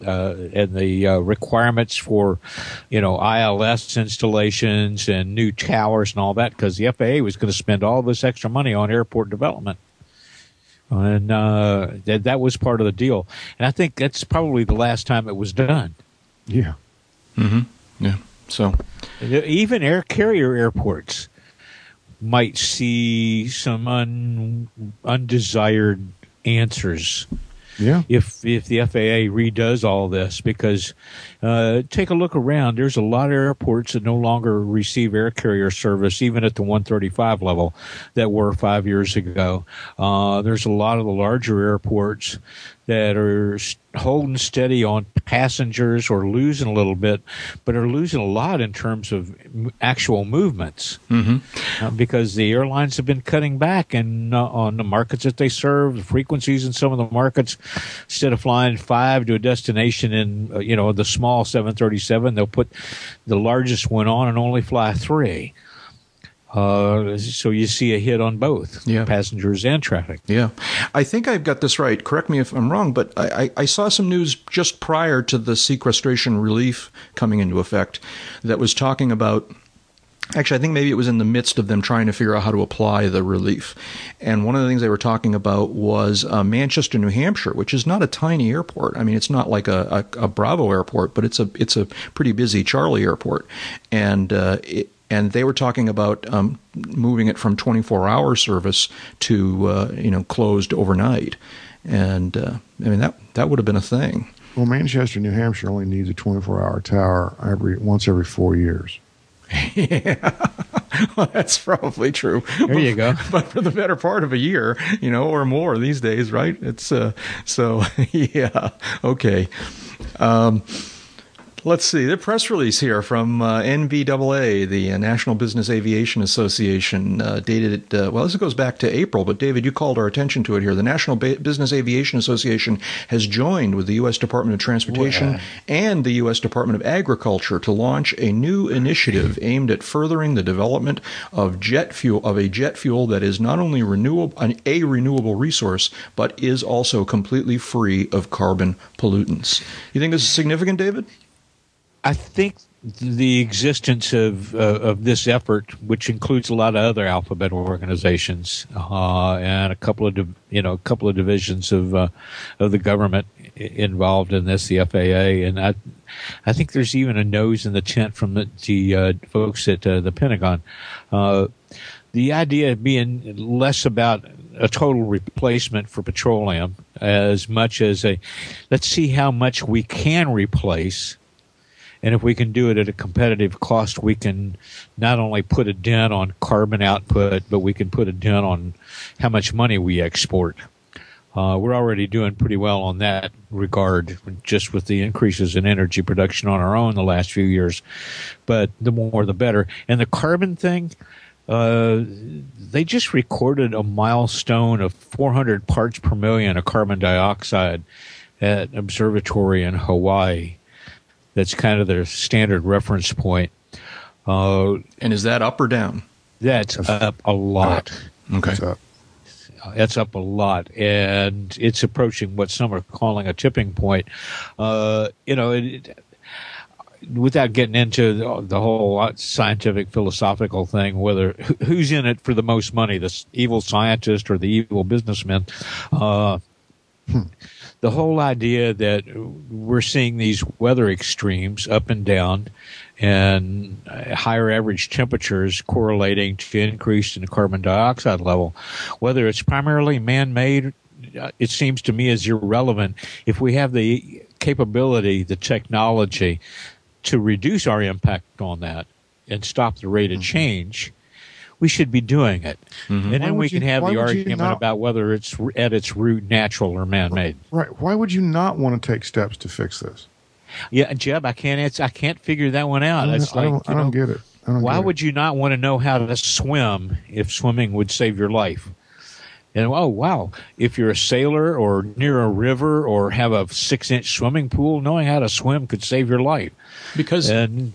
[SPEAKER 1] and the requirements for, you know, ILS installations and new towers and all that, because the FAA was going to spend all this extra money on airport development and uh, that that was part of the deal. And I think that's probably the last time it was done.
[SPEAKER 6] Yeah.
[SPEAKER 4] Mm-hmm. Yeah. So
[SPEAKER 1] even air carrier airports might see some un, undesired answers
[SPEAKER 6] yeah.
[SPEAKER 1] If if the FAA redoes all this, because uh, take a look around, there's a lot of airports that no longer receive air carrier service, even at the 135 level, that were five years ago. Uh, there's a lot of the larger airports that are holding steady on passengers or losing a little bit, but are losing a lot in terms of actual movements
[SPEAKER 4] mm-hmm.
[SPEAKER 1] uh, because the airlines have been cutting back and uh, on the markets that they serve, the frequencies in some of the markets. Instead of flying five to a destination in uh, you know the small 737, they'll put the largest one on and only fly three. Uh, so you see a hit on both
[SPEAKER 4] yeah.
[SPEAKER 1] passengers and traffic.
[SPEAKER 4] Yeah, I think I've got this right. Correct me if I'm wrong, but I, I, saw some news just prior to the sequestration relief coming into effect that was talking about Actually, I think maybe it was in the midst of them trying to figure out how to apply the relief. And one of the things they were talking about was uh, Manchester, New Hampshire, which is not a tiny airport. I mean, it's not like a, a, a Bravo airport, but it's a it's a pretty busy Charlie airport. And uh, it, and they were talking about um, moving it from 24 hour service to uh, you know closed overnight. And uh, I mean that that would have been a thing.
[SPEAKER 6] Well, Manchester, New Hampshire only needs a 24 hour tower every once every four years.
[SPEAKER 4] yeah, *laughs* well, that's probably true.
[SPEAKER 1] There
[SPEAKER 4] but,
[SPEAKER 1] you go. *laughs*
[SPEAKER 4] But for the better part of a year, you know, or more these days, right? It's uh, so *laughs* yeah, okay. Um, Let's see. The press release here from uh, NBAA, the uh, National Business Aviation Association, uh, dated, uh, well, this goes back to April, but David, you called our attention to it here. The National ba- Business Aviation Association has joined with the U.S. Department of Transportation and the U.S. Department of Agriculture to launch a new initiative aimed at furthering the development of jet fuel, of a jet fuel that is not only renewable, an, a renewable resource, but is also completely free of carbon pollutants. You think this is significant, David?
[SPEAKER 1] I think the existence of uh, of this effort, which includes a lot of other alphabet organizations uh, and a couple of you know a couple of divisions of uh, of the government involved in this, the FAA, and I I think there's even a nose in the tent from the, the uh, folks at uh, the Pentagon. Uh, the idea being less about a total replacement for petroleum as much as a let's see how much we can replace and if we can do it at a competitive cost, we can not only put a dent on carbon output, but we can put a dent on how much money we export. Uh, we're already doing pretty well on that regard, just with the increases in energy production on our own the last few years. But the more, the better. And the carbon thing, uh, they just recorded a milestone of 400 parts per million of carbon dioxide at observatory in Hawaii that's kind of their standard reference point.
[SPEAKER 4] Uh, and is that up or down?
[SPEAKER 1] That's up a lot.
[SPEAKER 4] Okay.
[SPEAKER 6] That's up.
[SPEAKER 1] That's up a lot, and it's approaching what some are calling a tipping point. Uh, you know, it, it, without getting into the, the, whole scientific philosophical thing, whether who's in it for the most money, the evil scientist or the evil businessman. Uh, hmm the whole idea that we're seeing these weather extremes up and down and higher average temperatures correlating to increase in the carbon dioxide level, whether it's primarily man-made, it seems to me is irrelevant. If we have the capability, the technology to reduce our impact on that and stop the rate of mm-hmm. change, we should be doing it. Mm-hmm. And then we can you, have the argument not, about whether it's at its root natural or man-made.
[SPEAKER 6] Right. Why would you not want to take steps to fix this?
[SPEAKER 1] Yeah, Jeb, I can't answer, I can't figure that one out.
[SPEAKER 6] I don't, I don't, I don't get it. Don't
[SPEAKER 1] why
[SPEAKER 6] get
[SPEAKER 1] would
[SPEAKER 6] it.
[SPEAKER 1] you not want to know how to swim if swimming would save your life? And oh wow, if you're a sailor or near a river or have a six inch swimming pool, knowing how to swim could save your life.
[SPEAKER 4] Because
[SPEAKER 1] and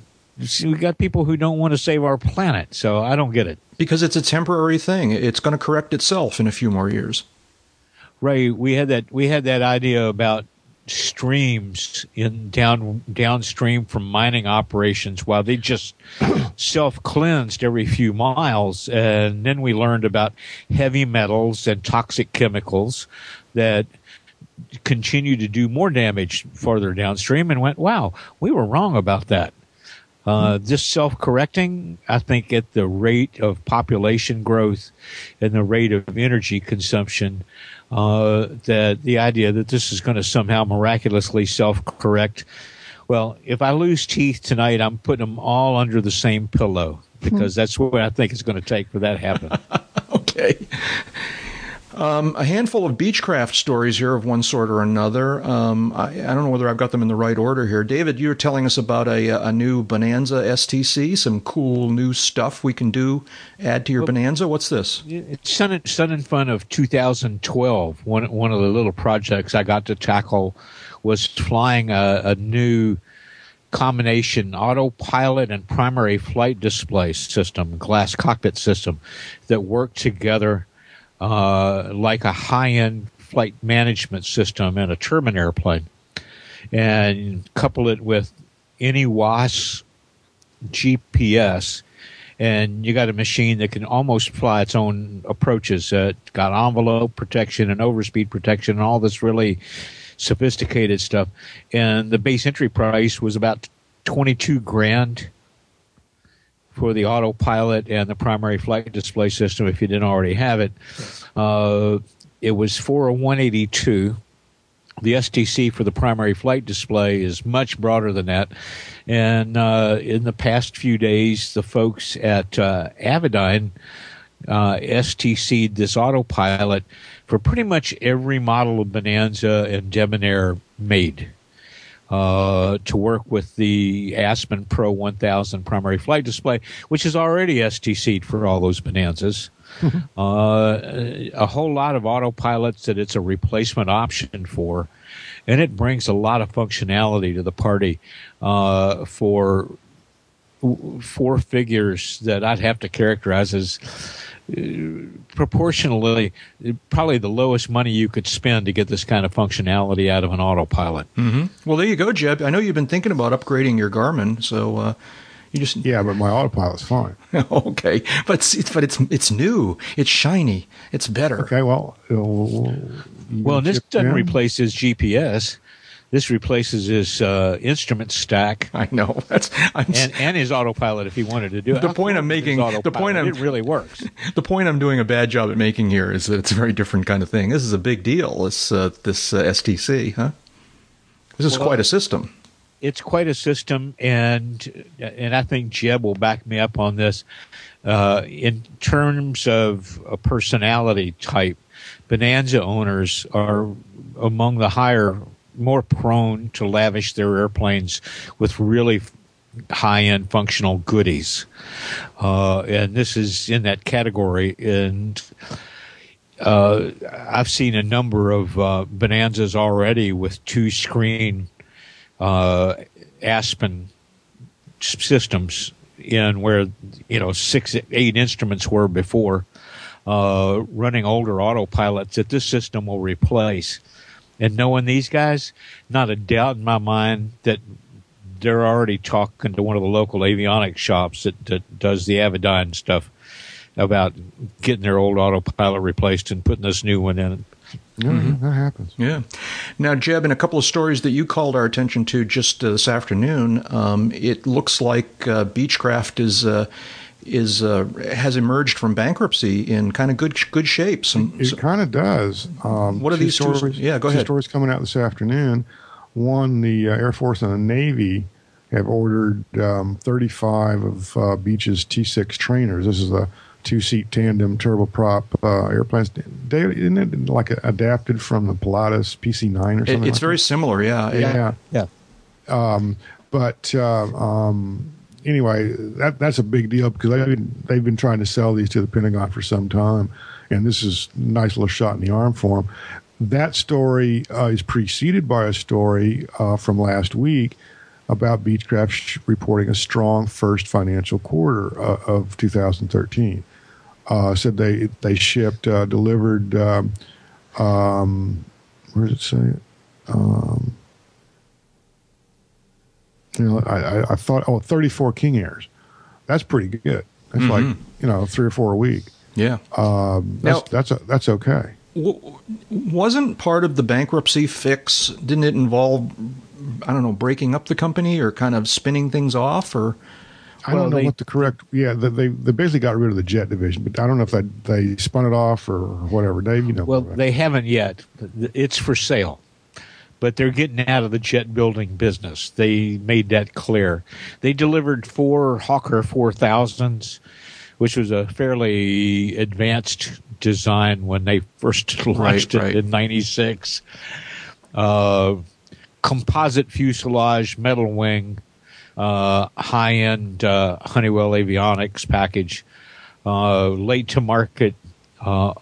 [SPEAKER 1] we got people who don't want to save our planet, so I don't get it.
[SPEAKER 4] Because it's a temporary thing. It's going to correct itself in a few more years.
[SPEAKER 1] Right. We had that. We had that idea about streams in down downstream from mining operations while they just *clears throat* self cleansed every few miles and then we learned about heavy metals and toxic chemicals that continue to do more damage farther downstream and went wow we were wrong about that uh, just self-correcting, I think, at the rate of population growth and the rate of energy consumption, uh, that the idea that this is going to somehow miraculously self-correct. Well, if I lose teeth tonight, I'm putting them all under the same pillow because that's what I think it's going to take for that to happen. *laughs*
[SPEAKER 4] Um, a handful of Beechcraft stories here of one sort or another. Um, I, I, don't know whether I've got them in the right order here. David, you were telling us about a, a new Bonanza STC, some cool new stuff we can do, add to your well, Bonanza. What's this?
[SPEAKER 1] It's Sun and, Sun and Fun of 2012. One, one of the little projects I got to tackle was flying a, a new combination autopilot and primary flight display system, glass cockpit system that work together uh, like a high-end flight management system in a turbine airplane, and couple it with any WAAS GPS, and you got a machine that can almost fly its own approaches. Uh, it's got envelope protection and overspeed protection and all this really sophisticated stuff. And the base entry price was about 22 grand for the autopilot and the primary flight display system if you didn't already have it. Uh, it was for a 182 the STC for the primary flight display is much broader than that. And uh, in the past few days, the folks at uh, uh, STC'd this autopilot for pretty much every model of Bonanza and Debonair made. Uh, to work with the Aspen Pro 1000 primary flight display, which is already STC'd for all those Bonanzas. *laughs* uh, a whole lot of autopilots that it's a replacement option for, and it brings a lot of functionality to the party uh, for four figures that I'd have to characterize as proportionally probably the lowest money you could spend to get this kind of functionality out of an autopilot.
[SPEAKER 4] Mm-hmm. Well, there you go, Jeb. I know you've been thinking about upgrading your Garmin, so uh, you just
[SPEAKER 6] yeah, but my autopilot's fine. *laughs*
[SPEAKER 4] okay, but it's, but it's it's new, it's shiny, it's better.
[SPEAKER 6] Okay, well,
[SPEAKER 1] well, this doesn't in? replace his GPS. This replaces his uh, instrument stack.
[SPEAKER 4] I know *laughs* that's
[SPEAKER 1] and, and his autopilot if he wanted to do it.
[SPEAKER 4] The point I'm making, the point I'm,
[SPEAKER 1] it really works. *laughs*
[SPEAKER 4] The point I'm doing a bad job at making here is that it's a very different kind of thing. This is a big deal. This uh, this uh, STC, huh? This is well, quite a system
[SPEAKER 1] it's quite a system, and and I think Jeb will back me up on this. Uh, in terms of a personality type, Bonanza owners are among the higher, more prone to lavish their airplanes with really high end functional goodies, uh, and this is in that category. And uh, I've seen a number of uh, Bonanzas already with two screen uh, Aspen systems in where you know six eight instruments were before uh, running older autopilots that this system will replace and knowing these guys not a doubt in my mind that they're already talking to one of the local avionics shops that, that does the Avidyne stuff about getting their old autopilot replaced and putting this new one in
[SPEAKER 6] yeah, mm-hmm. that happens.
[SPEAKER 4] Yeah. Now, Jeb, in a couple of stories that you called our attention to just uh, this afternoon, um, it looks like uh, Beechcraft is uh, is uh, has emerged from bankruptcy in kind of good good shape. Some,
[SPEAKER 6] it, it kind of does. Um,
[SPEAKER 4] what are these stories? Two, yeah, go ahead.
[SPEAKER 6] stories coming out this afternoon. One, the uh, Air Force and the Navy have ordered um, 35 of uh, Beech's T6 trainers. This is a two seat tandem turboprop uh, airplanes. They, isn't it like adapted from the Pilatus PC9 or something?
[SPEAKER 4] It, it's
[SPEAKER 6] like
[SPEAKER 4] very
[SPEAKER 6] that?
[SPEAKER 4] similar, yeah.
[SPEAKER 6] Yeah.
[SPEAKER 1] Yeah.
[SPEAKER 6] Um, but uh, um, anyway, that that's a big deal because they've been, they've been trying to sell these to the Pentagon for some time. And this is a nice little shot in the arm for them. That story uh, is preceded by a story uh, from last week about Beechcraft reporting a strong first financial quarter uh, of 2013 uh, said they they shipped uh, delivered. Um, um, where does it say it? Um, you know, I, I, I, thought oh 34 King Airs. That's pretty good. That's mm-hmm. like you know three or four a week.
[SPEAKER 4] Yeah,
[SPEAKER 6] um, that's now, that's a, that's okay.
[SPEAKER 4] W- wasn't part of the bankruptcy fix? Didn't it involve I don't know breaking up the company or kind of spinning things off or?
[SPEAKER 6] I well, don't know they, what the correct. Yeah, they they basically got rid of the jet division, but I don't know if they they spun it off or whatever. Dave, you know.
[SPEAKER 1] Well, they haven't yet. It's for sale, but they're getting out of the jet building business. They made that clear. They delivered four Hawker four thousands, which was a fairly advanced design when they first *laughs* launched right, it right. in '96. Uh, composite fuselage, metal wing uh, high end uh, Honeywell avionics package, uh, late to market, uh,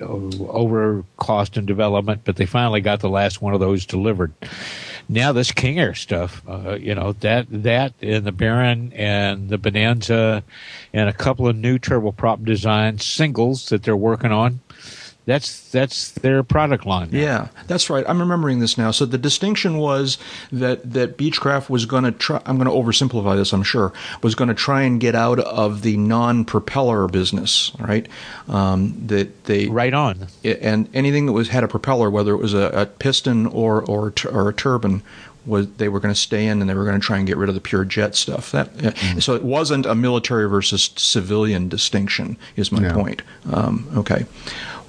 [SPEAKER 1] over cost and development, but they finally got the last one of those delivered. Now this King Air stuff, uh, you know that that and the Baron and the Bonanza, and a couple of new turboprop design singles that they're working on. That's that's their product line.
[SPEAKER 4] Now. Yeah, that's right. I'm remembering this now. So the distinction was that that Beechcraft was going to try. I'm going to oversimplify this. I'm sure was going to try and get out of the non-propeller business. Right. Um, that they
[SPEAKER 1] right on.
[SPEAKER 4] And anything that was had a propeller, whether it was a, a piston or or or a turbine, was they were going to stay in and they were going to try and get rid of the pure jet stuff. That mm-hmm. so it wasn't a military versus civilian distinction. Is my no. point. Um, okay.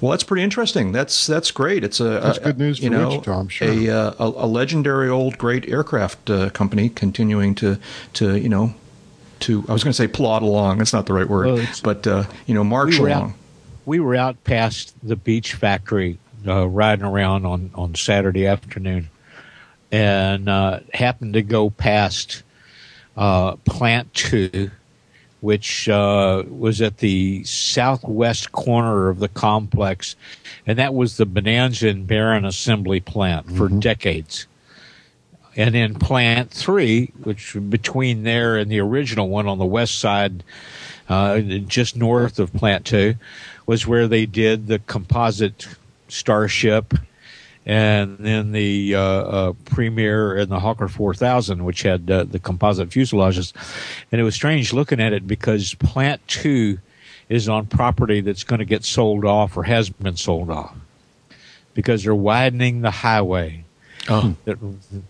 [SPEAKER 4] Well, that's pretty interesting. That's that's great. It's a
[SPEAKER 6] that's a, good news you know, Wichita, I'm sure.
[SPEAKER 4] A, uh, a, a legendary old great aircraft uh, company continuing to to you know to I was going to say plod along. That's not the right word, well, but uh, you know march
[SPEAKER 1] we
[SPEAKER 4] along.
[SPEAKER 1] Out, we were out past the Beech factory uh, riding around on on Saturday afternoon, and uh, happened to go past uh, Plant Two which uh, was at the southwest corner of the complex, and that was the Bonanza and Baron assembly plant for mm-hmm. decades. And then Plant Three, which between there and the original one on the west side, uh, just north of Plant Two, was where they did the composite starship and then the uh, uh, Premier and the Hawker 4000, which had uh, the composite fuselages. And it was strange looking at it because Plant 2 is on property that's going to get sold off or has been sold off because they're widening the highway. Oh. That,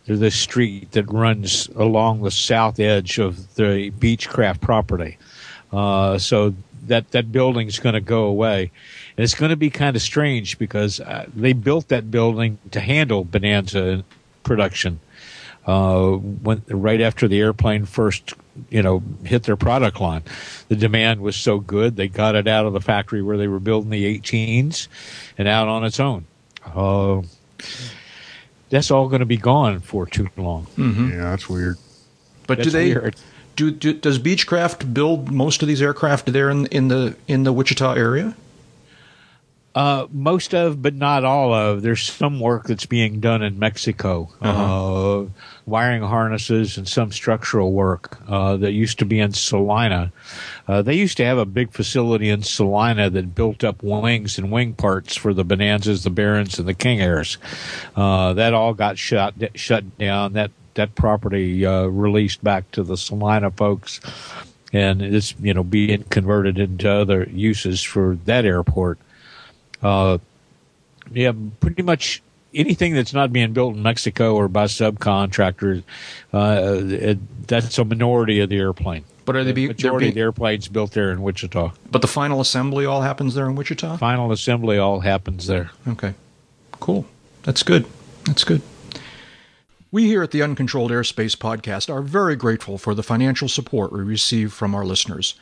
[SPEAKER 1] the street that runs along the south edge of the Beechcraft property. Uh, so that, that building's going to go away and it's going to be kind of strange because uh, they built that building to handle Bonanza production. Uh, when right after the airplane first, you know, hit their product line, the demand was so good they got it out of the factory where they were building the 18s and out on its own. Uh, that's all going to be gone for too long.
[SPEAKER 6] Mm-hmm. Yeah, that's weird.
[SPEAKER 4] But that's do they? Weird. Do, do, does Beechcraft build most of these aircraft there in in the in the Wichita area?
[SPEAKER 1] Uh, most of, but not all of. There's some work that's being done in Mexico, uh-huh. uh, wiring harnesses and some structural work uh, that used to be in Salina. Uh, they used to have a big facility in Salina that built up wings and wing parts for the Bonanzas, the Barons, and the King Airs. Uh, that all got shut shut down. That that property uh, released back to the Salina folks and it's you know being converted into other uses for that airport. Uh, yeah, pretty much anything that's not being built in Mexico or by subcontractors, uh, it, that's a minority of the airplane.
[SPEAKER 4] But are they
[SPEAKER 1] the majority be, of the airplanes built there in Wichita?
[SPEAKER 4] But the final assembly all happens there in Wichita.
[SPEAKER 1] Final assembly all happens there.
[SPEAKER 4] Okay, cool. That's good. That's good. We here at the Uncontrolled Airspace Podcast are very grateful for the financial support we receive from our listeners.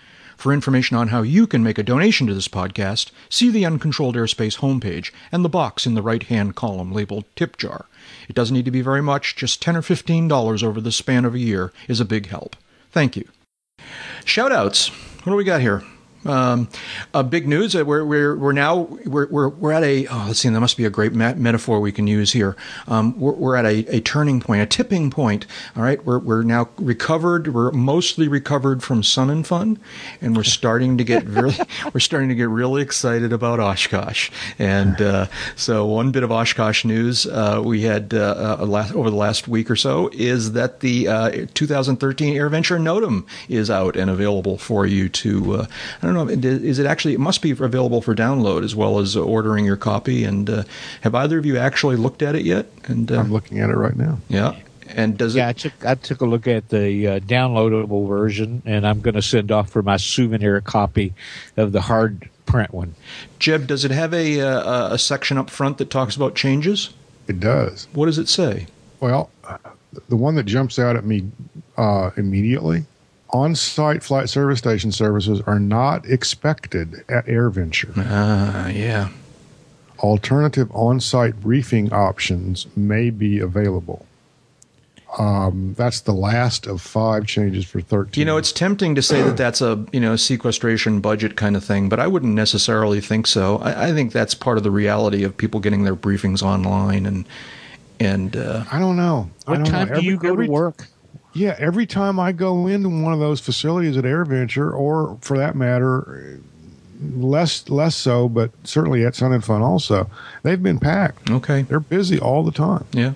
[SPEAKER 4] For information on how you can make a donation to this podcast, see the Uncontrolled Airspace homepage and the box in the right hand column labeled Tip Jar. It doesn't need to be very much, just 10 or $15 over the span of a year is a big help. Thank you. Shoutouts. What do we got here? Um, uh, big news. Uh, we're, we're, we're now we're, we're, we're at a oh, let's see. There must be a great metaphor we can use here. Um, we're, we're at a, a turning point, a tipping point. All right. We're, we're now recovered. We're mostly recovered from Sun and Fun, and we're starting to get *laughs* really we're starting to get really excited about Oshkosh. And uh, so one bit of Oshkosh news uh, we had uh, uh, last, over the last week or so is that the 2013 AirVenture NOTAM is out and available for you to. I don't don't know. Is it actually? It must be available for download as well as ordering your copy. And uh, have either of you actually looked at it yet? And
[SPEAKER 6] uh, I'm looking at it right now.
[SPEAKER 4] Yeah. And does
[SPEAKER 1] yeah,
[SPEAKER 4] it?
[SPEAKER 1] I took I took a look at the uh, downloadable version, and I'm going to send off for my souvenir copy of the hard print one.
[SPEAKER 4] Jeb, does it have a uh, a section up front that talks about changes?
[SPEAKER 6] It does.
[SPEAKER 4] What does it say?
[SPEAKER 6] Well, the one that jumps out at me uh, immediately on site flight service station services are not expected at AirVenture.
[SPEAKER 4] Ah, uh, yeah.
[SPEAKER 6] Alternative on site briefing options may be available. Um, that's the last of five changes for 13.
[SPEAKER 4] You know, it's tempting to say that that's a you know sequestration budget kind of thing, but I wouldn't necessarily think so. I, I think that's part of the reality of people getting their briefings online and and uh,
[SPEAKER 6] I don't know.
[SPEAKER 1] What
[SPEAKER 6] don't
[SPEAKER 1] time
[SPEAKER 6] know.
[SPEAKER 1] do you go to work?
[SPEAKER 6] Yeah, every time I go into one of those facilities at AirVenture, or for that matter, less less so, but certainly at Sun and Fun also, they've been packed.
[SPEAKER 4] Okay,
[SPEAKER 6] they're busy all the time.
[SPEAKER 4] Yeah.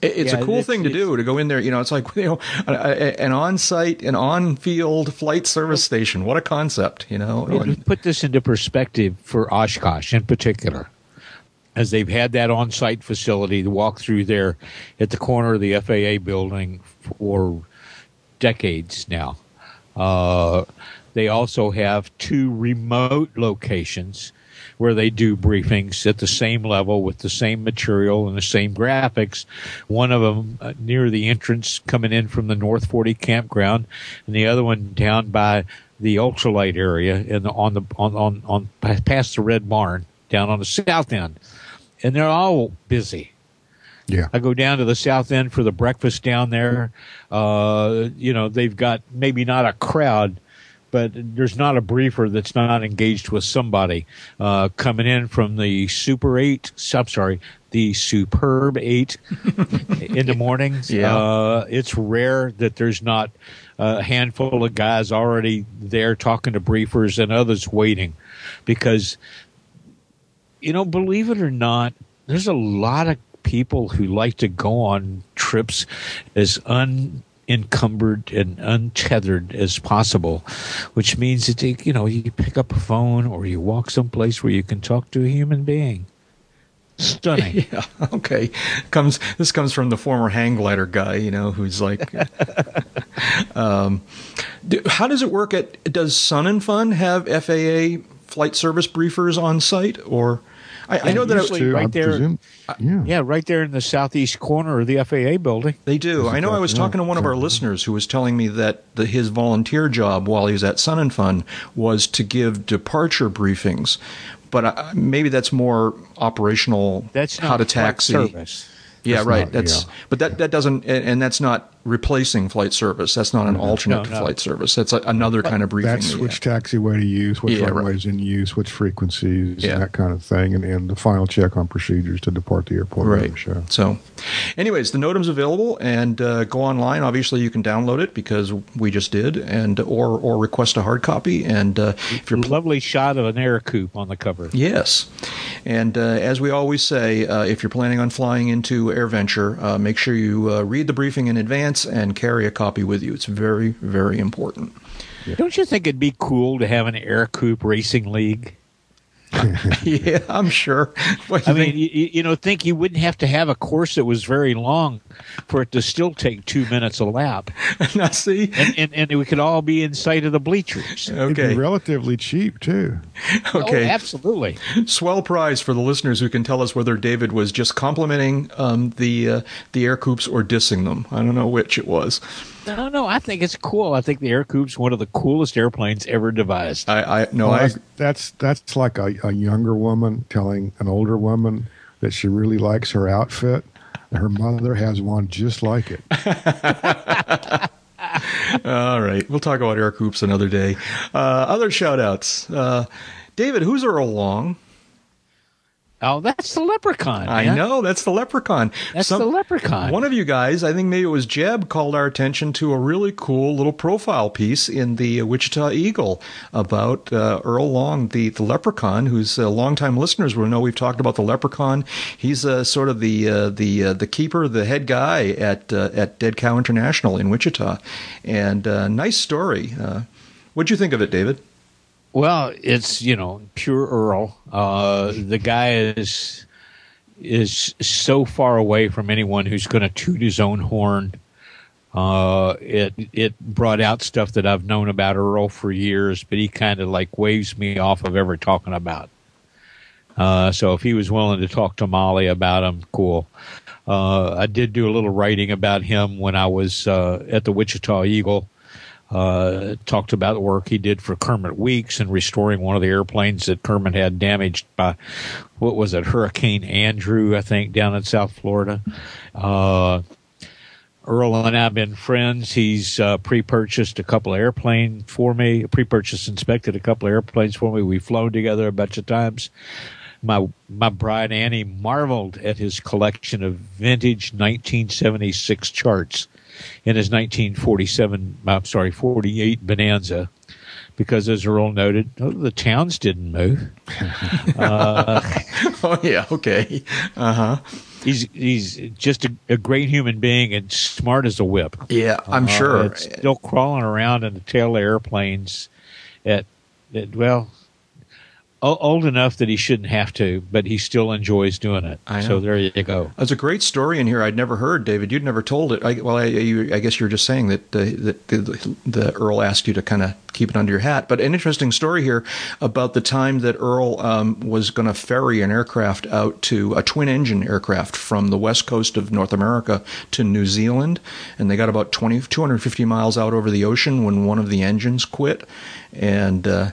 [SPEAKER 4] It's
[SPEAKER 1] Yeah,
[SPEAKER 4] a cool
[SPEAKER 1] it's-
[SPEAKER 4] thing to do to go in there. You know, it's like *laughs* you know, a- a- an on-site, an on-field flight service station. What a concept! You know,
[SPEAKER 1] Well, put this into perspective for Oshkosh in particular, as they've had that on-site facility to walk through there at the corner of the FAA building for decades now. Uh, they also have two remote locations where they do briefings at the same level with the same material and the same graphics. One of them uh, near the entrance coming in from the North 40 campground, and the other one down by the ultralight area and on the on on on past the Red Barn down on the south end, and they're all busy.
[SPEAKER 6] Yeah.
[SPEAKER 1] I go down to the south end for the breakfast down there. Uh, you know, they've got maybe not a crowd, but there's not a briefer that's not engaged with somebody uh, coming in from the Super 8. I'm sorry, the Superb 8 *laughs* in the mornings.
[SPEAKER 4] Yeah.
[SPEAKER 1] Uh, it's rare that there's not a handful of guys already there talking to briefers and others waiting because you know, believe it or not, there's a lot of people who like to go on trips as unencumbered and untethered as possible, which means that they, you know you pick up a phone or you walk someplace where you can talk to a human being. Stunning. *laughs*
[SPEAKER 4] yeah. Okay. Comes this comes from the former hang glider guy. You know, who's like. *laughs* um, do, how does it work? At does Sun and Fun have FAA flight service briefers on site or? I, I know that it-
[SPEAKER 1] usually
[SPEAKER 6] Too,
[SPEAKER 1] right
[SPEAKER 6] I
[SPEAKER 1] there.
[SPEAKER 6] presume- uh, yeah.
[SPEAKER 1] Yeah, right there in the southeast corner of the FAA building.
[SPEAKER 4] They do. I know. I was
[SPEAKER 6] Yeah,
[SPEAKER 4] talking to one of our
[SPEAKER 6] exactly.
[SPEAKER 4] listeners who was telling me that the, his volunteer job while he was at Sun and Fun was to give departure briefings, but I, maybe that's more operational.
[SPEAKER 1] That's
[SPEAKER 4] how
[SPEAKER 1] not
[SPEAKER 4] to
[SPEAKER 1] flight
[SPEAKER 4] taxi.
[SPEAKER 1] service.
[SPEAKER 4] Yeah,
[SPEAKER 6] That's
[SPEAKER 4] right.
[SPEAKER 6] not-
[SPEAKER 4] that's
[SPEAKER 6] yeah.
[SPEAKER 4] but that that doesn't and, and that's not replacing flight service. That's not an alternate
[SPEAKER 1] No,
[SPEAKER 4] to
[SPEAKER 1] no.
[SPEAKER 4] flight service. That's a, another kind of briefing.
[SPEAKER 6] That's
[SPEAKER 4] that you
[SPEAKER 6] which
[SPEAKER 4] have.
[SPEAKER 6] taxiway to use, which
[SPEAKER 4] Yeah, right.
[SPEAKER 6] runways in use, which frequencies,
[SPEAKER 4] Yeah.
[SPEAKER 6] and that kind of thing, and, and the final check on procedures to depart the airport.
[SPEAKER 4] Right.
[SPEAKER 6] Sure.
[SPEAKER 4] So, anyways, the NOTAM's available, and uh, go online. Obviously, you can download it because we just did, and or or request a hard copy. And uh, if you're
[SPEAKER 1] Lovely shot of an Ercoupe on the cover.
[SPEAKER 4] Yes. And uh, as we always say, uh, if you're planning on flying into AirVenture, uh, make sure you uh, read the briefing in advance and carry a copy with you. It's very, very important.
[SPEAKER 1] Don't you think it'd be cool to have an Ercoupe racing league? *laughs*
[SPEAKER 4] yeah, I'm sure. What
[SPEAKER 1] I mean, you, you know, think you wouldn't have to have a course that was very long for it to still take two minutes a lap, *laughs*
[SPEAKER 4] now, see?
[SPEAKER 1] and, and, and we could all be in sight of the bleachers.
[SPEAKER 6] It'd be
[SPEAKER 4] Okay.
[SPEAKER 6] relatively cheap too.
[SPEAKER 4] Okay.
[SPEAKER 1] Oh, absolutely.
[SPEAKER 4] Swell prize for the listeners who can tell us whether David was just complimenting um, the uh, the Ercoupes or dissing them. I don't know which it was.
[SPEAKER 1] No, no, I think it's cool. I think the Ercoupe's one of the coolest airplanes ever devised.
[SPEAKER 4] I, I no,
[SPEAKER 6] Well,
[SPEAKER 4] I
[SPEAKER 6] that's, that's that's like a, a younger woman telling an older woman that she really likes her outfit. Her mother has one just like it. *laughs*
[SPEAKER 4] All right. We'll talk about Ercoupes another day. Uh, other shout outs. Uh, David, who's Earl Long?
[SPEAKER 1] Oh, that's the leprechaun.
[SPEAKER 4] I
[SPEAKER 1] man.
[SPEAKER 4] know. That's the leprechaun.
[SPEAKER 1] That's the leprechaun.
[SPEAKER 4] One of you guys, I think maybe it was Jeb, called our attention to a really cool little profile piece in the Wichita Eagle about uh, Earl Long, the, the leprechaun, who's uh, longtime listeners will know we've talked about the leprechaun. He's uh, sort of the uh, the uh, the keeper, the head guy at uh, at Dead Cow International in Wichita, and uh, nice story. Uh, what'd you think of it, David?
[SPEAKER 1] Well, it's you know pure Earl. Uh, the guy is is so far away from anyone who's going to toot his own horn. Uh, it it brought out stuff that I've known about Earl for years, but he kind of like waves me off of ever talking about. Uh, so if he was willing to talk to Molly about him, cool. Uh, I did do a little writing about him when I was uh, at the Wichita Eagle uh, talked about the work he did for Kermit Weeks in restoring one of the airplanes that Kermit had damaged by what was it, Hurricane Andrew, I think, down in South Florida. Uh, Earl and I have been friends. He's uh, pre-purchased a couple of airplanes for me, pre-purchased, inspected a couple of airplanes for me. We've flown together a bunch of times. My my bride Annie marveled at his collection of vintage 1976 charts in his 1947, I'm sorry, 48 Bonanza because, as Earl noted, oh, the towns didn't move. *laughs* uh,
[SPEAKER 4] oh yeah, okay, uh huh.
[SPEAKER 1] He's he's just a, a, great human being and smart as a whip.
[SPEAKER 4] Yeah, I'm uh, sure.
[SPEAKER 1] Still crawling around in the tail of airplanes at, at well old enough that he shouldn't have to, but he still enjoys doing it. So there you go.
[SPEAKER 4] There's a great story in here I'd never heard, David. You'd never told it. I, well, I, you, I, guess you were just saying that, uh, that the, the, Earl asked you to kind of keep it under your hat. But an interesting story here about the time that Earl um, was going to ferry an aircraft out to a twin engine aircraft from the west coast of North America to New Zealand. And they got about 20, 250 miles out over the ocean when one of the engines quit. And, uh,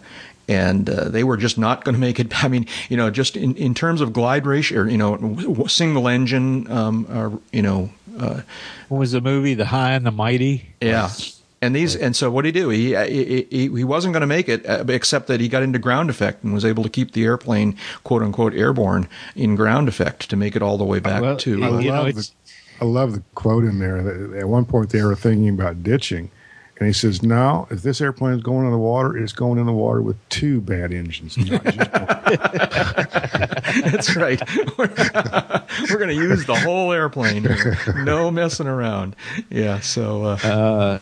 [SPEAKER 4] and uh, they were just not going to make it. *laughs* I mean, you know, just in, in terms of glide ratio, or, you know, single engine, um, uh, you know. Uh,
[SPEAKER 1] what was the movie, The High and the Mighty?
[SPEAKER 4] Yeah. And these, and so what did he do? He he, he, he wasn't going to make it, uh, except that he got into ground effect and was able to keep the airplane "quote unquote" airborne in ground effect to make it all the way back
[SPEAKER 6] well,
[SPEAKER 4] to.
[SPEAKER 6] I, uh, love the, I love the quote in there. At one point, they were thinking about ditching, and he says, "Now, if this airplane is going in the water, it's going in the water with two bad engines." *laughs*
[SPEAKER 4] That's right. We're, we're going to use the whole airplane. Here. No messing around. Yeah. So. Uh,
[SPEAKER 1] uh,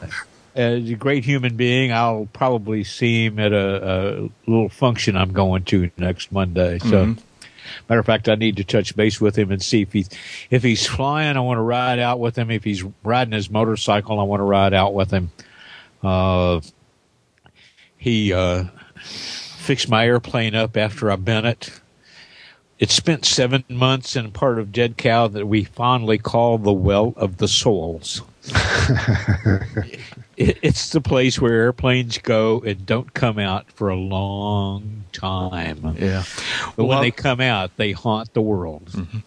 [SPEAKER 1] as a great human being, I'll probably see him at a, a little function I'm going to next Monday. So. Mm-hmm. Matter of fact, I need to touch base with him and see if he's if he's flying. I want to ride out with him. If he's riding his motorcycle, I want to ride out with him. Uh, he uh, fixed my airplane up after I bent it. It spent seven months in a part of Dead Cow that we fondly call the Well of the Souls. *laughs* it, it's the place where airplanes go and don't come out for a long time.
[SPEAKER 4] Yeah.
[SPEAKER 1] But well, when they come out, they haunt the world.
[SPEAKER 4] Mm-hmm.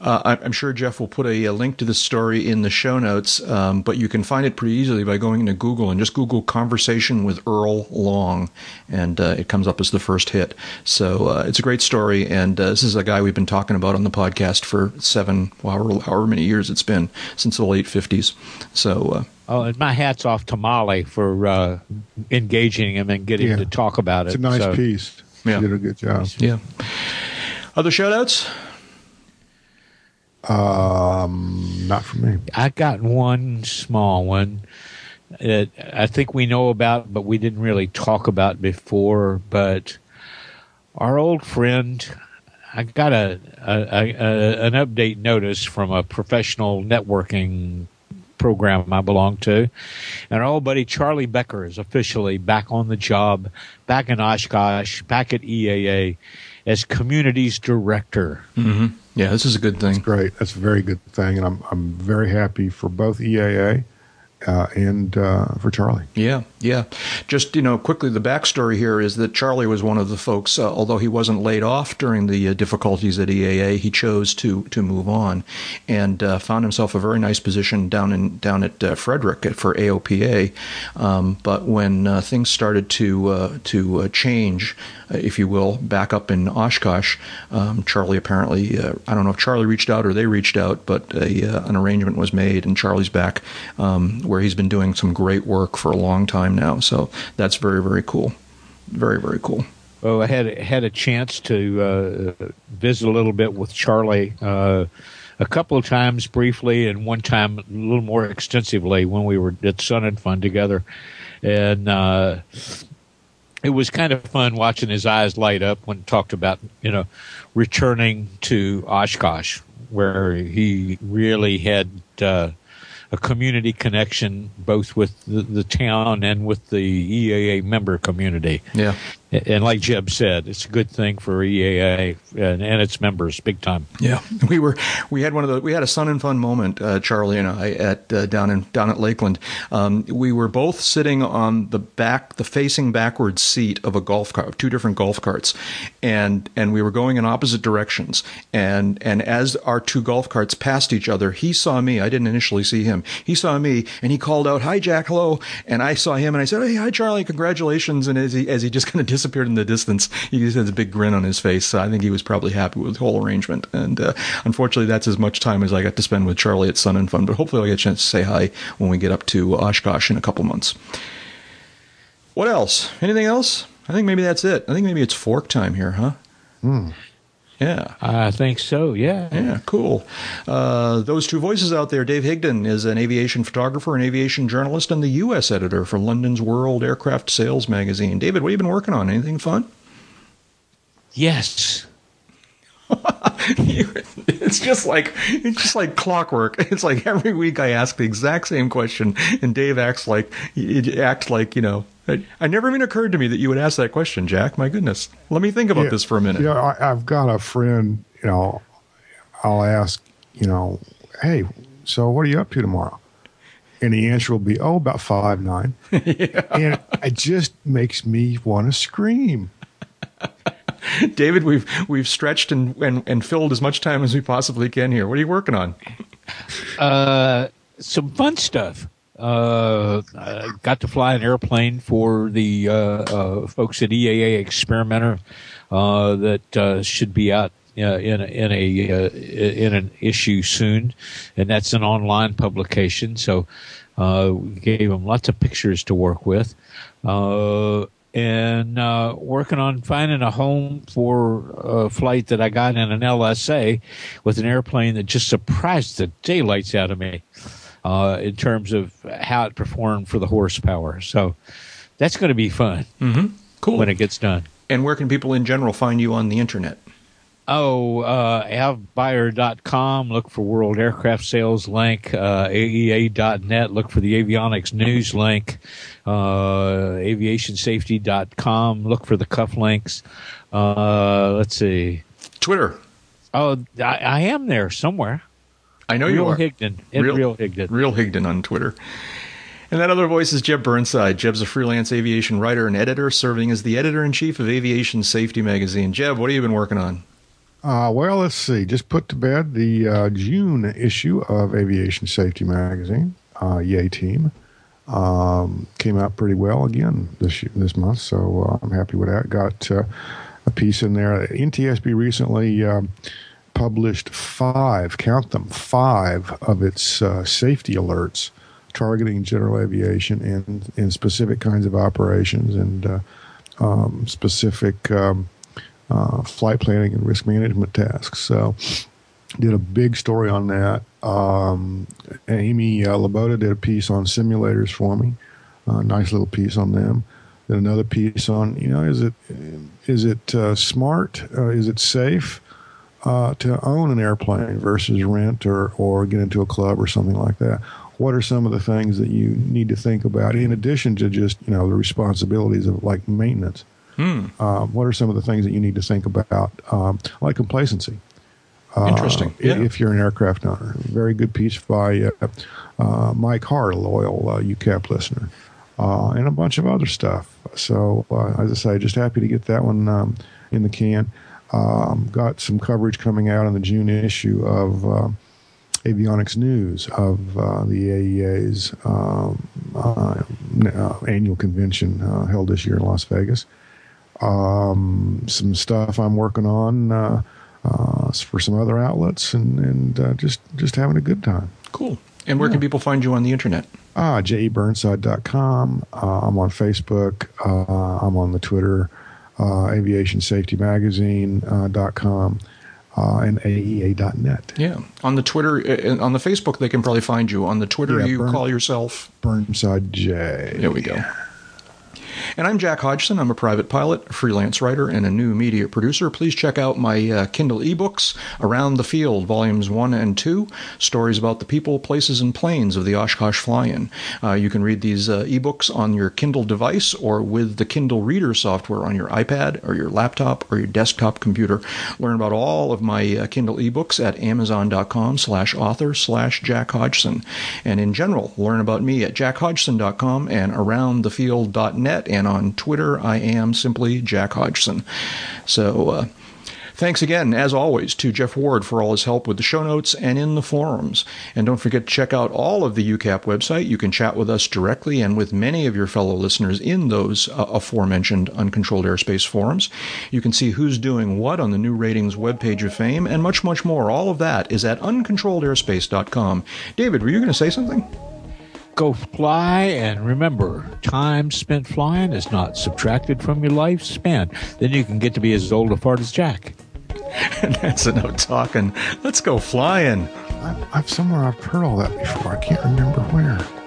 [SPEAKER 4] Uh, I'm sure Jeff will put a, a, link to this story in the show notes, um, but you can find it pretty easily by going into Google and just Google "conversation with Earl Long," and uh, it comes up as the first hit. So uh, it's a great story, and uh, this is a guy we've been talking about on the podcast for seven, however, however many years it's been since the late '50s. So. Uh,
[SPEAKER 1] oh, and my hat's off to Molly for uh, engaging him and getting yeah. to talk about
[SPEAKER 6] it.
[SPEAKER 1] It's
[SPEAKER 6] a nice so. piece. Yeah. She did a good job.
[SPEAKER 4] Yeah. Other shout outs?
[SPEAKER 6] Um, not for me.
[SPEAKER 1] I got one small one that I think we know about, but we didn't really talk about before. But our old friend, I got a, a, a, an update notice from a professional networking program I belong to, and our old buddy Charlie Becker is officially back on the job, back in Oshkosh, back at EAA as communities director.
[SPEAKER 4] Mm-hmm. Yeah, this is a good thing.
[SPEAKER 6] That's great. That's a very good thing, and I'm I'm very happy for both EAA uh, and uh, for Charlie.
[SPEAKER 4] Yeah, yeah. Just you know, quickly, the backstory here is that Charlie was one of the folks. Uh, although he wasn't laid off during the uh, difficulties at EAA, he chose to to move on, and uh, found himself a very nice position down in down at uh, Frederick for AOPA. Um, but when things started to to change, if you will, back up in Oshkosh, um, Charlie apparently I don't know if Charlie reached out or they reached out, but a, an arrangement was made, and Charlie's back. Um, where he's been doing some great work for a long time now. So that's very, very cool. Very, very cool.
[SPEAKER 1] Well, I had had a chance to uh, visit a little bit with Charlie uh, a couple of times briefly, and one time a little more extensively when we were at Sun and Fun together, and uh, it was kind of fun watching his eyes light up when he talked about you know returning to Oshkosh, where he really had uh, a community connection both with the, the, town and with the EAA member community.
[SPEAKER 4] Yeah.
[SPEAKER 1] And like Jeb said, it's a good thing for EAA and, and its members, big time.
[SPEAKER 4] Yeah, *laughs* we were we had one of the we had a Sun and Fun moment, uh, Charlie and I at uh, down in down at Lakeland. Um, we were both sitting on the back, the facing backwards seat of a golf cart, two different golf carts, and and we were going in opposite directions. And and as our two golf carts passed each other, he saw me. I didn't initially see him. He saw me, and he called out, "Hi, Jack! Hello!" And I saw him, and I said, "Hey, hi, Charlie! Congratulations!" And as he as he just kind *laughs* of disappeared in the distance. He just had a big grin on his face. So I think he was probably happy with the whole arrangement. And uh, unfortunately, that's as much time as I got to spend with Charlie at Sun and Fun. But hopefully, I'll get a chance to say hi when we get up to Oshkosh in a couple months. What else? Anything else? I think maybe that's it. I think maybe it's fork time here, huh?
[SPEAKER 6] Hmm.
[SPEAKER 4] Yeah.
[SPEAKER 1] I think so, yeah.
[SPEAKER 4] Yeah, cool. Uh, those two voices out there Dave Higdon is an aviation photographer and aviation journalist and the U.S. editor for London's World Aircraft Sales magazine. David, what have you been working on? Anything fun?
[SPEAKER 1] Yes.
[SPEAKER 4] It's just like it's just like clockwork. *laughs* It's like every week I ask the exact same question, and Dave acts like it acts like you know. I, I never even occurred to me that you would ask that question, Jack. My goodness, let me think about
[SPEAKER 6] yeah,
[SPEAKER 4] this for a minute.
[SPEAKER 6] Yeah, I, I've got a friend. You know, I'll ask. You know, hey, so what are you up to tomorrow? And the answer will be, oh, about five nine. *laughs* yeah. And it just makes me want to scream. *laughs*
[SPEAKER 4] David, we've we've stretched and, and, and filled as much time as we possibly can here. What are you working on? *laughs*
[SPEAKER 1] Uh, some fun stuff. Uh, I got to fly an airplane for the uh, uh, folks at EAA Experimenter uh, that uh, should be out in a, in a uh, in an issue soon, and that's an online publication. So we gave them lots of pictures to work with uh, working on finding a home for a flight that I got in an LSA with an airplane that just surprised the daylights out of me uh, in terms of how it performed for the horsepower. So that's going to be fun.
[SPEAKER 4] Mm-hmm. Cool
[SPEAKER 1] when it gets done.
[SPEAKER 4] And where can people in general find you on the internet?
[SPEAKER 1] Oh, uh, avbuyer.com. Look for World Aircraft Sales link. Uh, AEA.net. Look for the avionics news link. Uh, aviationsafety.com. Look for the cuff links. Uh, let's see.
[SPEAKER 4] Twitter.
[SPEAKER 1] Oh, I, I am there somewhere.
[SPEAKER 4] I know
[SPEAKER 1] Real
[SPEAKER 4] you are.
[SPEAKER 1] Higdon. Real, Real Higdon.
[SPEAKER 4] Real Higdon on Twitter. And that other voice is Jeb Burnside. Jeb's a freelance aviation writer and editor, serving as the editor in chief of Aviation Safety Magazine. Jeb, what have you been working on?
[SPEAKER 6] Uh, well, let's see. Just put to bed the uh, June issue of Aviation Safety Magazine. Uh, Yay team um, came out pretty well again this this month, so uh, I'm happy with that. Got uh, a piece in there. NTSB recently um, published five, count them, five of its uh, safety alerts targeting general aviation and in specific kinds of operations and um, specific. Um, uh, flight planning and risk management tasks. So, did a big story on that. Um, Amy uh, Laboda did a piece on simulators for me. Uh, nice little piece on them. Then another piece on you know is it is it uh, smart? Uh, is it safe uh, to own an airplane versus rent or or get into a club or something like that? What are some of the things that you need to think about in addition to just you know the responsibilities of like maintenance?
[SPEAKER 4] Hmm.
[SPEAKER 6] Um, what are some of the things that you need to think about, um, like complacency?
[SPEAKER 4] Uh, Interesting. Yeah.
[SPEAKER 6] If you're an aircraft owner, very good piece by uh, uh, Mike Hart, a loyal UCAP listener, and a bunch of other stuff. So, as I say, just happy to get that one um, in the can. Um, got some coverage coming out in the June issue of uh, Avionics News of uh, the AEA's um, uh, annual convention held this year in Las Vegas um, some stuff I'm working on uh, uh, for some other outlets, and and uh, just just having a good time.
[SPEAKER 4] Cool. And where yeah. can people find you on the internet?
[SPEAKER 6] Ah, jeburnside.com. Uh, I'm on Facebook. Uh, I'm on the Twitter, uh, Aviation Safety Magazine.com. Uh, and AEA.net.
[SPEAKER 4] Yeah. On the Twitter, uh, on the Facebook, they can probably find you. On the Twitter, yeah, you Burn, call yourself
[SPEAKER 6] Burnside J.
[SPEAKER 4] There we go. And I'm Jack Hodgson. I'm a private pilot, a freelance writer, and a new media producer. Please check out my uh, Kindle ebooks, Around the Field, Volumes 1 and 2, stories about the people, places, and planes of the Oshkosh Fly-In. Uh, you can read these uh, ebooks on your Kindle device or with the Kindle Reader software on your iPad or your laptop or your desktop computer. Learn about all of my uh, Kindle ebooks at amazon.com slash author slash Jack Hodgson. And in general, learn about me at jackhodgson.com and aroundthefield.net and on Twitter, I am simply Jack Hodgson. So, uh, Thanks again, as always, to Jeff Ward for all his help with the show notes and in the forums. And don't forget to check out all of the UCAP website. You can chat with us directly and with many of your fellow listeners in those uh, aforementioned uncontrolled airspace forums. You can see who's doing what on the new ratings webpage of fame and much, much more. All of that is at uncontrolledairspace.com. David, were you going to say something?
[SPEAKER 1] Go fly, and remember, time spent flying is not subtracted from your lifespan. Then you can get to be as old a fart as Jack.
[SPEAKER 4] and *laughs* that's enough talking. Let's go flying.
[SPEAKER 6] I, I've somewhere I've heard all that before. I can't remember where.